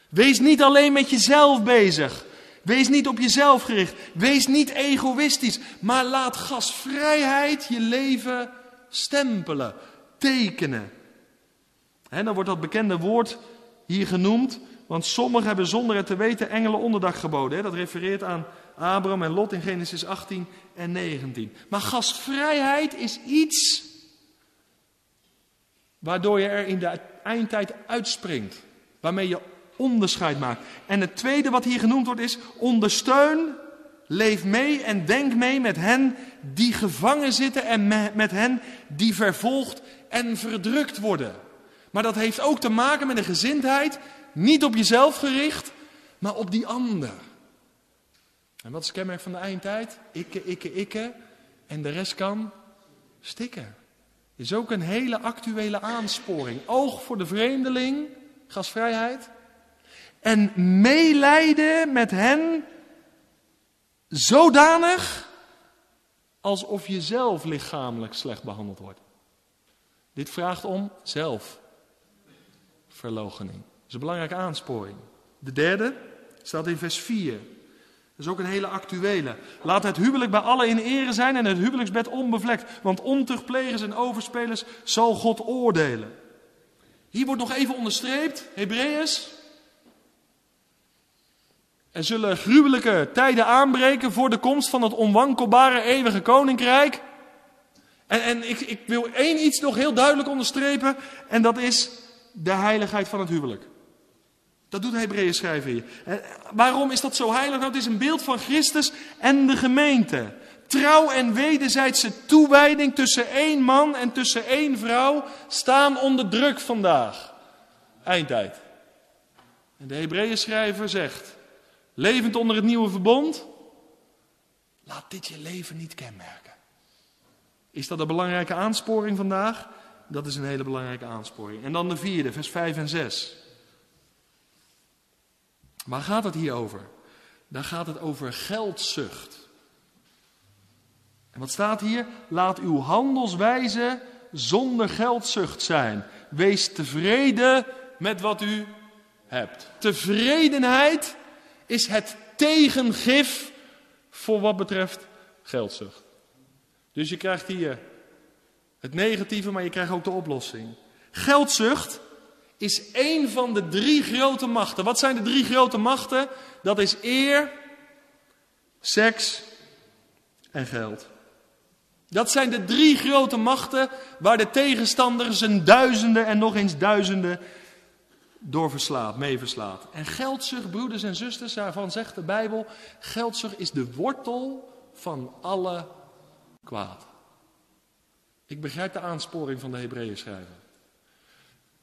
Wees niet alleen met jezelf bezig. Wees niet op jezelf gericht. Wees niet egoïstisch. Maar laat gasvrijheid je leven stempelen, tekenen. En dan wordt dat bekende woord hier genoemd, want sommigen hebben zonder het te weten engelen onderdak geboden. Dat refereert aan Abraham en Lot in Genesis 18 en 19. Maar gastvrijheid is iets waardoor je er in de eindtijd uitspringt. Waarmee je onderscheid maakt. En het tweede wat hier genoemd wordt is ondersteun Leef mee en denk mee met hen die gevangen zitten en met hen die vervolgd en verdrukt worden. Maar dat heeft ook te maken met een gezindheid, niet op jezelf gericht, maar op die ander. En wat is het kenmerk van de eindtijd? Ikke, ikke, ikke. En de rest kan stikken. Is ook een hele actuele aansporing. Oog voor de vreemdeling, gasvrijheid. En meelijden met hen Zodanig alsof je zelf lichamelijk slecht behandeld wordt. Dit vraagt om zelfverloochening. Dat is een belangrijke aansporing. De derde staat in vers 4. Dat is ook een hele actuele. Laat het huwelijk bij allen in ere zijn en het huwelijksbed onbevlekt. Want ontuchtplegers en overspelers zal God oordelen. Hier wordt nog even onderstreept, Hebreeërs, er zullen gruwelijke tijden aanbreken voor de komst van het onwankelbare eeuwige koninkrijk. En, en ik, ik wil één iets nog heel duidelijk onderstrepen. En dat is de heiligheid van het huwelijk. Dat doet de Hebreeën schrijven hier. En waarom is dat zo heilig? Nou, het is een beeld van Christus en de gemeente. Trouw en wederzijdse toewijding tussen één man en tussen één vrouw staan onder druk vandaag. Eindtijd. En de Hebreeën schrijver zegt: levend onder het nieuwe verbond, laat dit je leven niet kenmerken. Is dat een belangrijke aansporing vandaag? Dat is een hele belangrijke aansporing. En dan de vierde, vers 5 en 6. Waar gaat het hier over? Daar gaat het over geldzucht. En wat staat hier? Laat uw handelswijze zonder geldzucht zijn. Wees tevreden met wat u hebt. Tevredenheid is het tegengif voor wat betreft geldzucht. Dus je krijgt hier het negatieve, maar je krijgt ook de oplossing. Geldzucht is één van de drie grote machten. Wat zijn de drie grote machten? Dat is eer, seks en geld. Dat zijn de drie grote machten waar de tegenstander zijn duizenden en nog eens duizenden door verslaat, mee verslaat. En geldzucht, broeders en zusters, daarvan zegt de Bijbel, geldzucht is de wortel van alle kwaad. Ik begrijp de aansporing van de Hebreeën schrijver.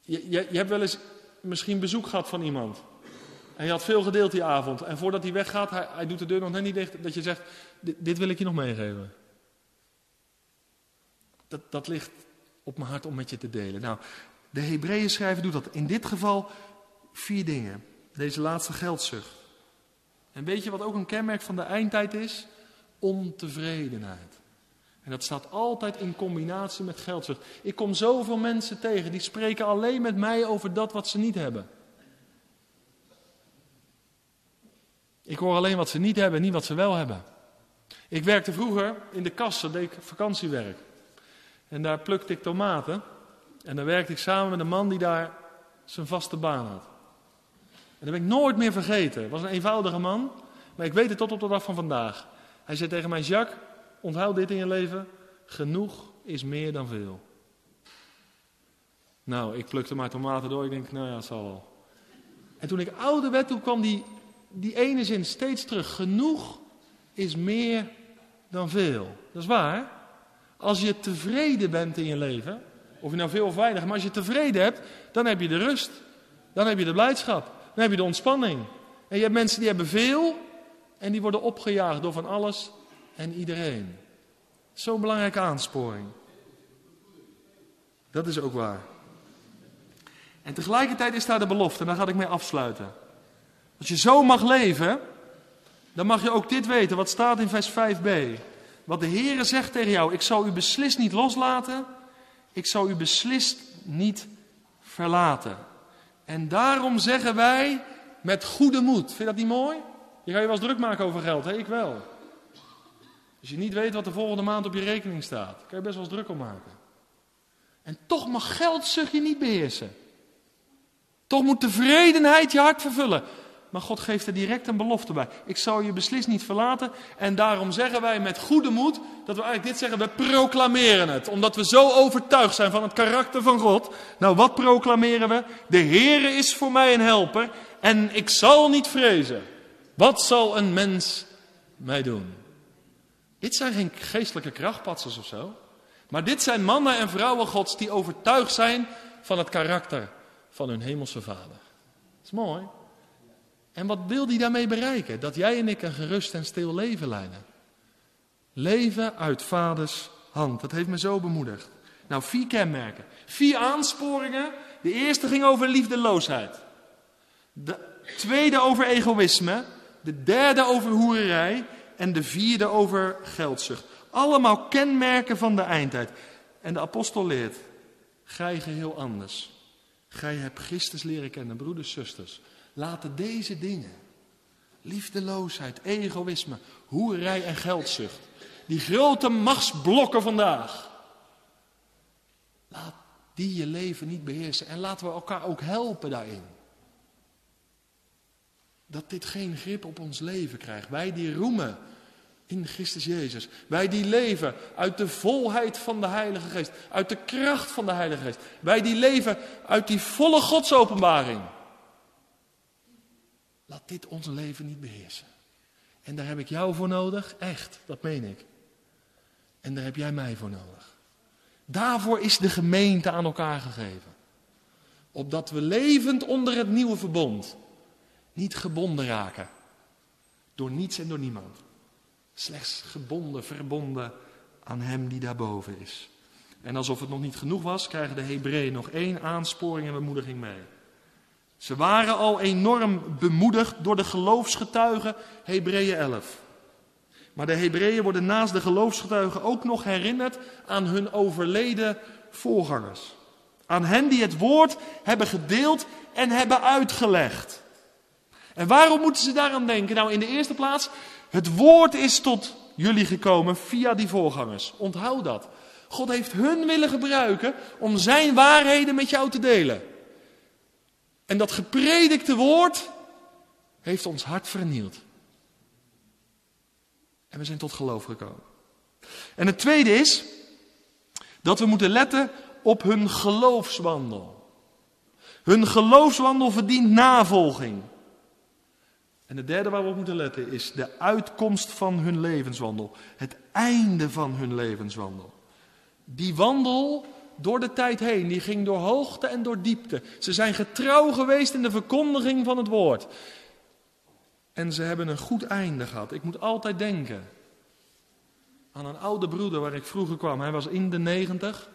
Je, je, je hebt wel eens misschien bezoek gehad van iemand. En je had veel gedeeld die avond. En voordat hij weggaat, hij, hij doet de deur nog net niet dicht, dat je zegt, dit, dit wil ik je nog meegeven. Dat, dat ligt op mijn hart om met je te delen. Nou, de Hebreeën schrijver doet dat in dit geval vier dingen. Deze laatste geldzucht. En weet je wat ook een kenmerk van de eindtijd is? Ontevredenheid. En dat staat altijd in combinatie met geldzucht. Ik kom zoveel mensen tegen die spreken alleen met mij over dat wat ze niet hebben. Ik hoor alleen wat ze niet hebben en niet wat ze wel hebben. Ik werkte vroeger in de kassen, deed ik vakantiewerk. En daar plukte ik tomaten. En dan werkte ik samen met een man die daar zijn vaste baan had. En dat ben ik nooit meer vergeten. Het was een eenvoudige man, maar ik weet het tot op de dag van vandaag. Hij zei tegen mij, Jacques, onthoud dit in je leven. Genoeg is meer dan veel. Nou, ik plukte maar tomaten door. Ik denk, nou ja, het zal wel. En toen ik ouder werd, toen kwam die, die ene zin steeds terug. Genoeg is meer dan veel. Dat is waar. Als je tevreden bent in je leven, of je nou veel of weinig, maar als je tevreden hebt, dan heb je de rust. Dan heb je de blijdschap. Dan heb je de ontspanning. En je hebt mensen die hebben veel en die worden opgejaagd door van alles en iedereen. Zo'n belangrijke aansporing. Dat is ook waar. En tegelijkertijd is daar de belofte, en daar ga ik mee afsluiten. Als je zo mag leven, dan mag je ook dit weten, wat staat in vers 5b. Wat de Heere zegt tegen jou, ik zal u beslist niet loslaten, ik zal u beslist niet verlaten. En daarom zeggen wij met goede moed. Vind je dat niet mooi? Je gaat je wel eens druk maken over geld, hè? Ik wel. Als je niet weet wat de volgende maand op je rekening staat, kan je best wel eens druk om maken. En toch mag geldzucht je niet beheersen. Toch moet tevredenheid je hart vervullen. Maar God geeft er direct een belofte bij. Ik zal je beslist niet verlaten. En daarom zeggen wij met goede moed dat we eigenlijk dit zeggen. We proclameren het. Omdat we zo overtuigd zijn van het karakter van God. Nou, wat proclameren we? De Heere is voor mij een helper. En ik zal niet vrezen. Wat zal een mens mij doen? Dit zijn geen geestelijke krachtpatsers of zo. Maar dit zijn mannen en vrouwen Gods die overtuigd zijn van het karakter van hun hemelse vader. Is mooi. En wat wil hij daarmee bereiken? Dat jij en ik een gerust en stil leven leiden. Leven uit vaders hand. Dat heeft me zo bemoedigd. Nou, vier kenmerken. Vier aansporingen. De eerste ging over liefdeloosheid. De tweede over egoïsme. De derde over hoererij. En de vierde over geldzucht. Allemaal kenmerken van de eindtijd. En de apostel leert. Gij geheel anders. Gij hebt Christus leren kennen, broeders, zusters. Laten deze dingen, liefdeloosheid, egoïsme, hoerij en geldzucht, die grote machtsblokken vandaag, laat die je leven niet beheersen. En laten we elkaar ook helpen daarin. Dat dit geen grip op ons leven krijgt. Wij die roemen in Christus Jezus. Wij die leven uit de volheid van de Heilige Geest. Uit de kracht van de Heilige Geest. Wij die leven uit die volle Godsopenbaring. Laat dit ons leven niet beheersen. En daar heb ik jou voor nodig, echt, dat meen ik. En daar heb jij mij voor nodig. Daarvoor is de gemeente aan elkaar gegeven. Opdat we levend onder het nieuwe verbond niet gebonden raken. Door niets en door niemand. Slechts gebonden, verbonden aan Hem die daarboven is. En alsof het nog niet genoeg was, krijgen de Hebreeën nog één aansporing en bemoediging mee. Ze waren al enorm bemoedigd door de geloofsgetuigen, Hebreeën 11. Maar de Hebreeën worden naast de geloofsgetuigen ook nog herinnerd aan hun overleden voorgangers. Aan hen die het woord hebben gedeeld en hebben uitgelegd. En waarom moeten ze daaraan denken? Nou, in de eerste plaats, Het woord is tot jullie gekomen via die voorgangers. Onthoud dat. God heeft hun willen gebruiken om zijn waarheden met jou te delen. En dat gepredikte woord heeft ons hart vernield. En we zijn tot geloof gekomen. En het tweede is dat we moeten letten op hun geloofswandel. Hun geloofswandel verdient navolging. En het derde waar we op moeten letten is de uitkomst van hun levenswandel. Het einde van hun levenswandel. Die wandel door de tijd heen, die ging door hoogte en door diepte. Ze zijn getrouw geweest in de verkondiging van het woord. En ze hebben een goed einde gehad. Ik moet altijd denken aan een oude broeder waar ik vroeger kwam. Hij was in de negentig.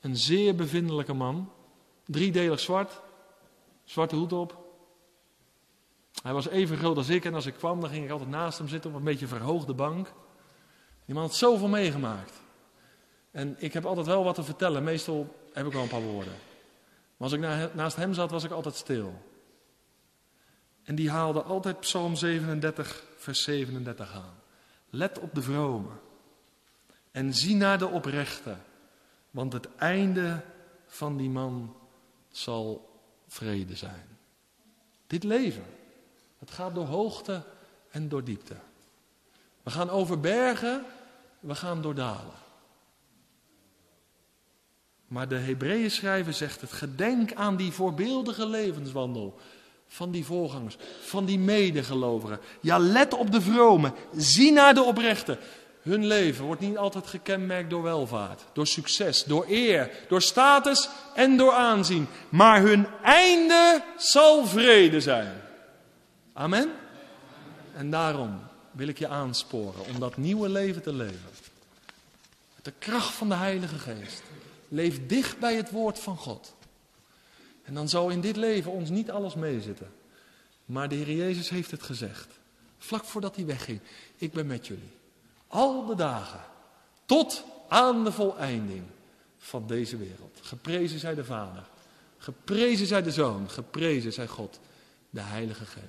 Een zeer bevindelijke man. Driedelig zwart. Zwarte hoed op. Hij was even groot als ik en als ik kwam, dan ging ik altijd naast hem zitten op een beetje verhoogde bank. Die man had zoveel meegemaakt. En ik heb altijd wel wat te vertellen. Meestal heb ik wel een paar woorden. Maar als ik naast hem zat, was ik altijd stil. En die haalde altijd Psalm 37, vers 37 aan. Let op de vrome. En zie naar de oprechte. Want het einde van die man zal vrede zijn. Dit leven. Het gaat door hoogte en door diepte. We gaan over bergen, we gaan door dalen. Maar de Hebreeën schrijver zegt het, gedenk aan die voorbeeldige levenswandel van die voorgangers, van die medegelovigen. Ja, let op de vromen, zie naar de oprechten. Hun leven wordt niet altijd gekenmerkt door welvaart, door succes, door eer, door status en door aanzien. Maar hun einde zal vrede zijn. Amen? En daarom wil ik je aansporen om dat nieuwe leven te leven. Met de kracht van de Heilige Geest. Leef dicht bij het woord van God. En dan zal in dit leven ons niet alles meezitten. Maar de Heer Jezus heeft het gezegd. Vlak voordat hij wegging. Ik ben met jullie. Al de dagen. Tot aan de voleinding van deze wereld. Geprezen zij de Vader. Geprezen zij de Zoon. Geprezen zij God. De Heilige Geest.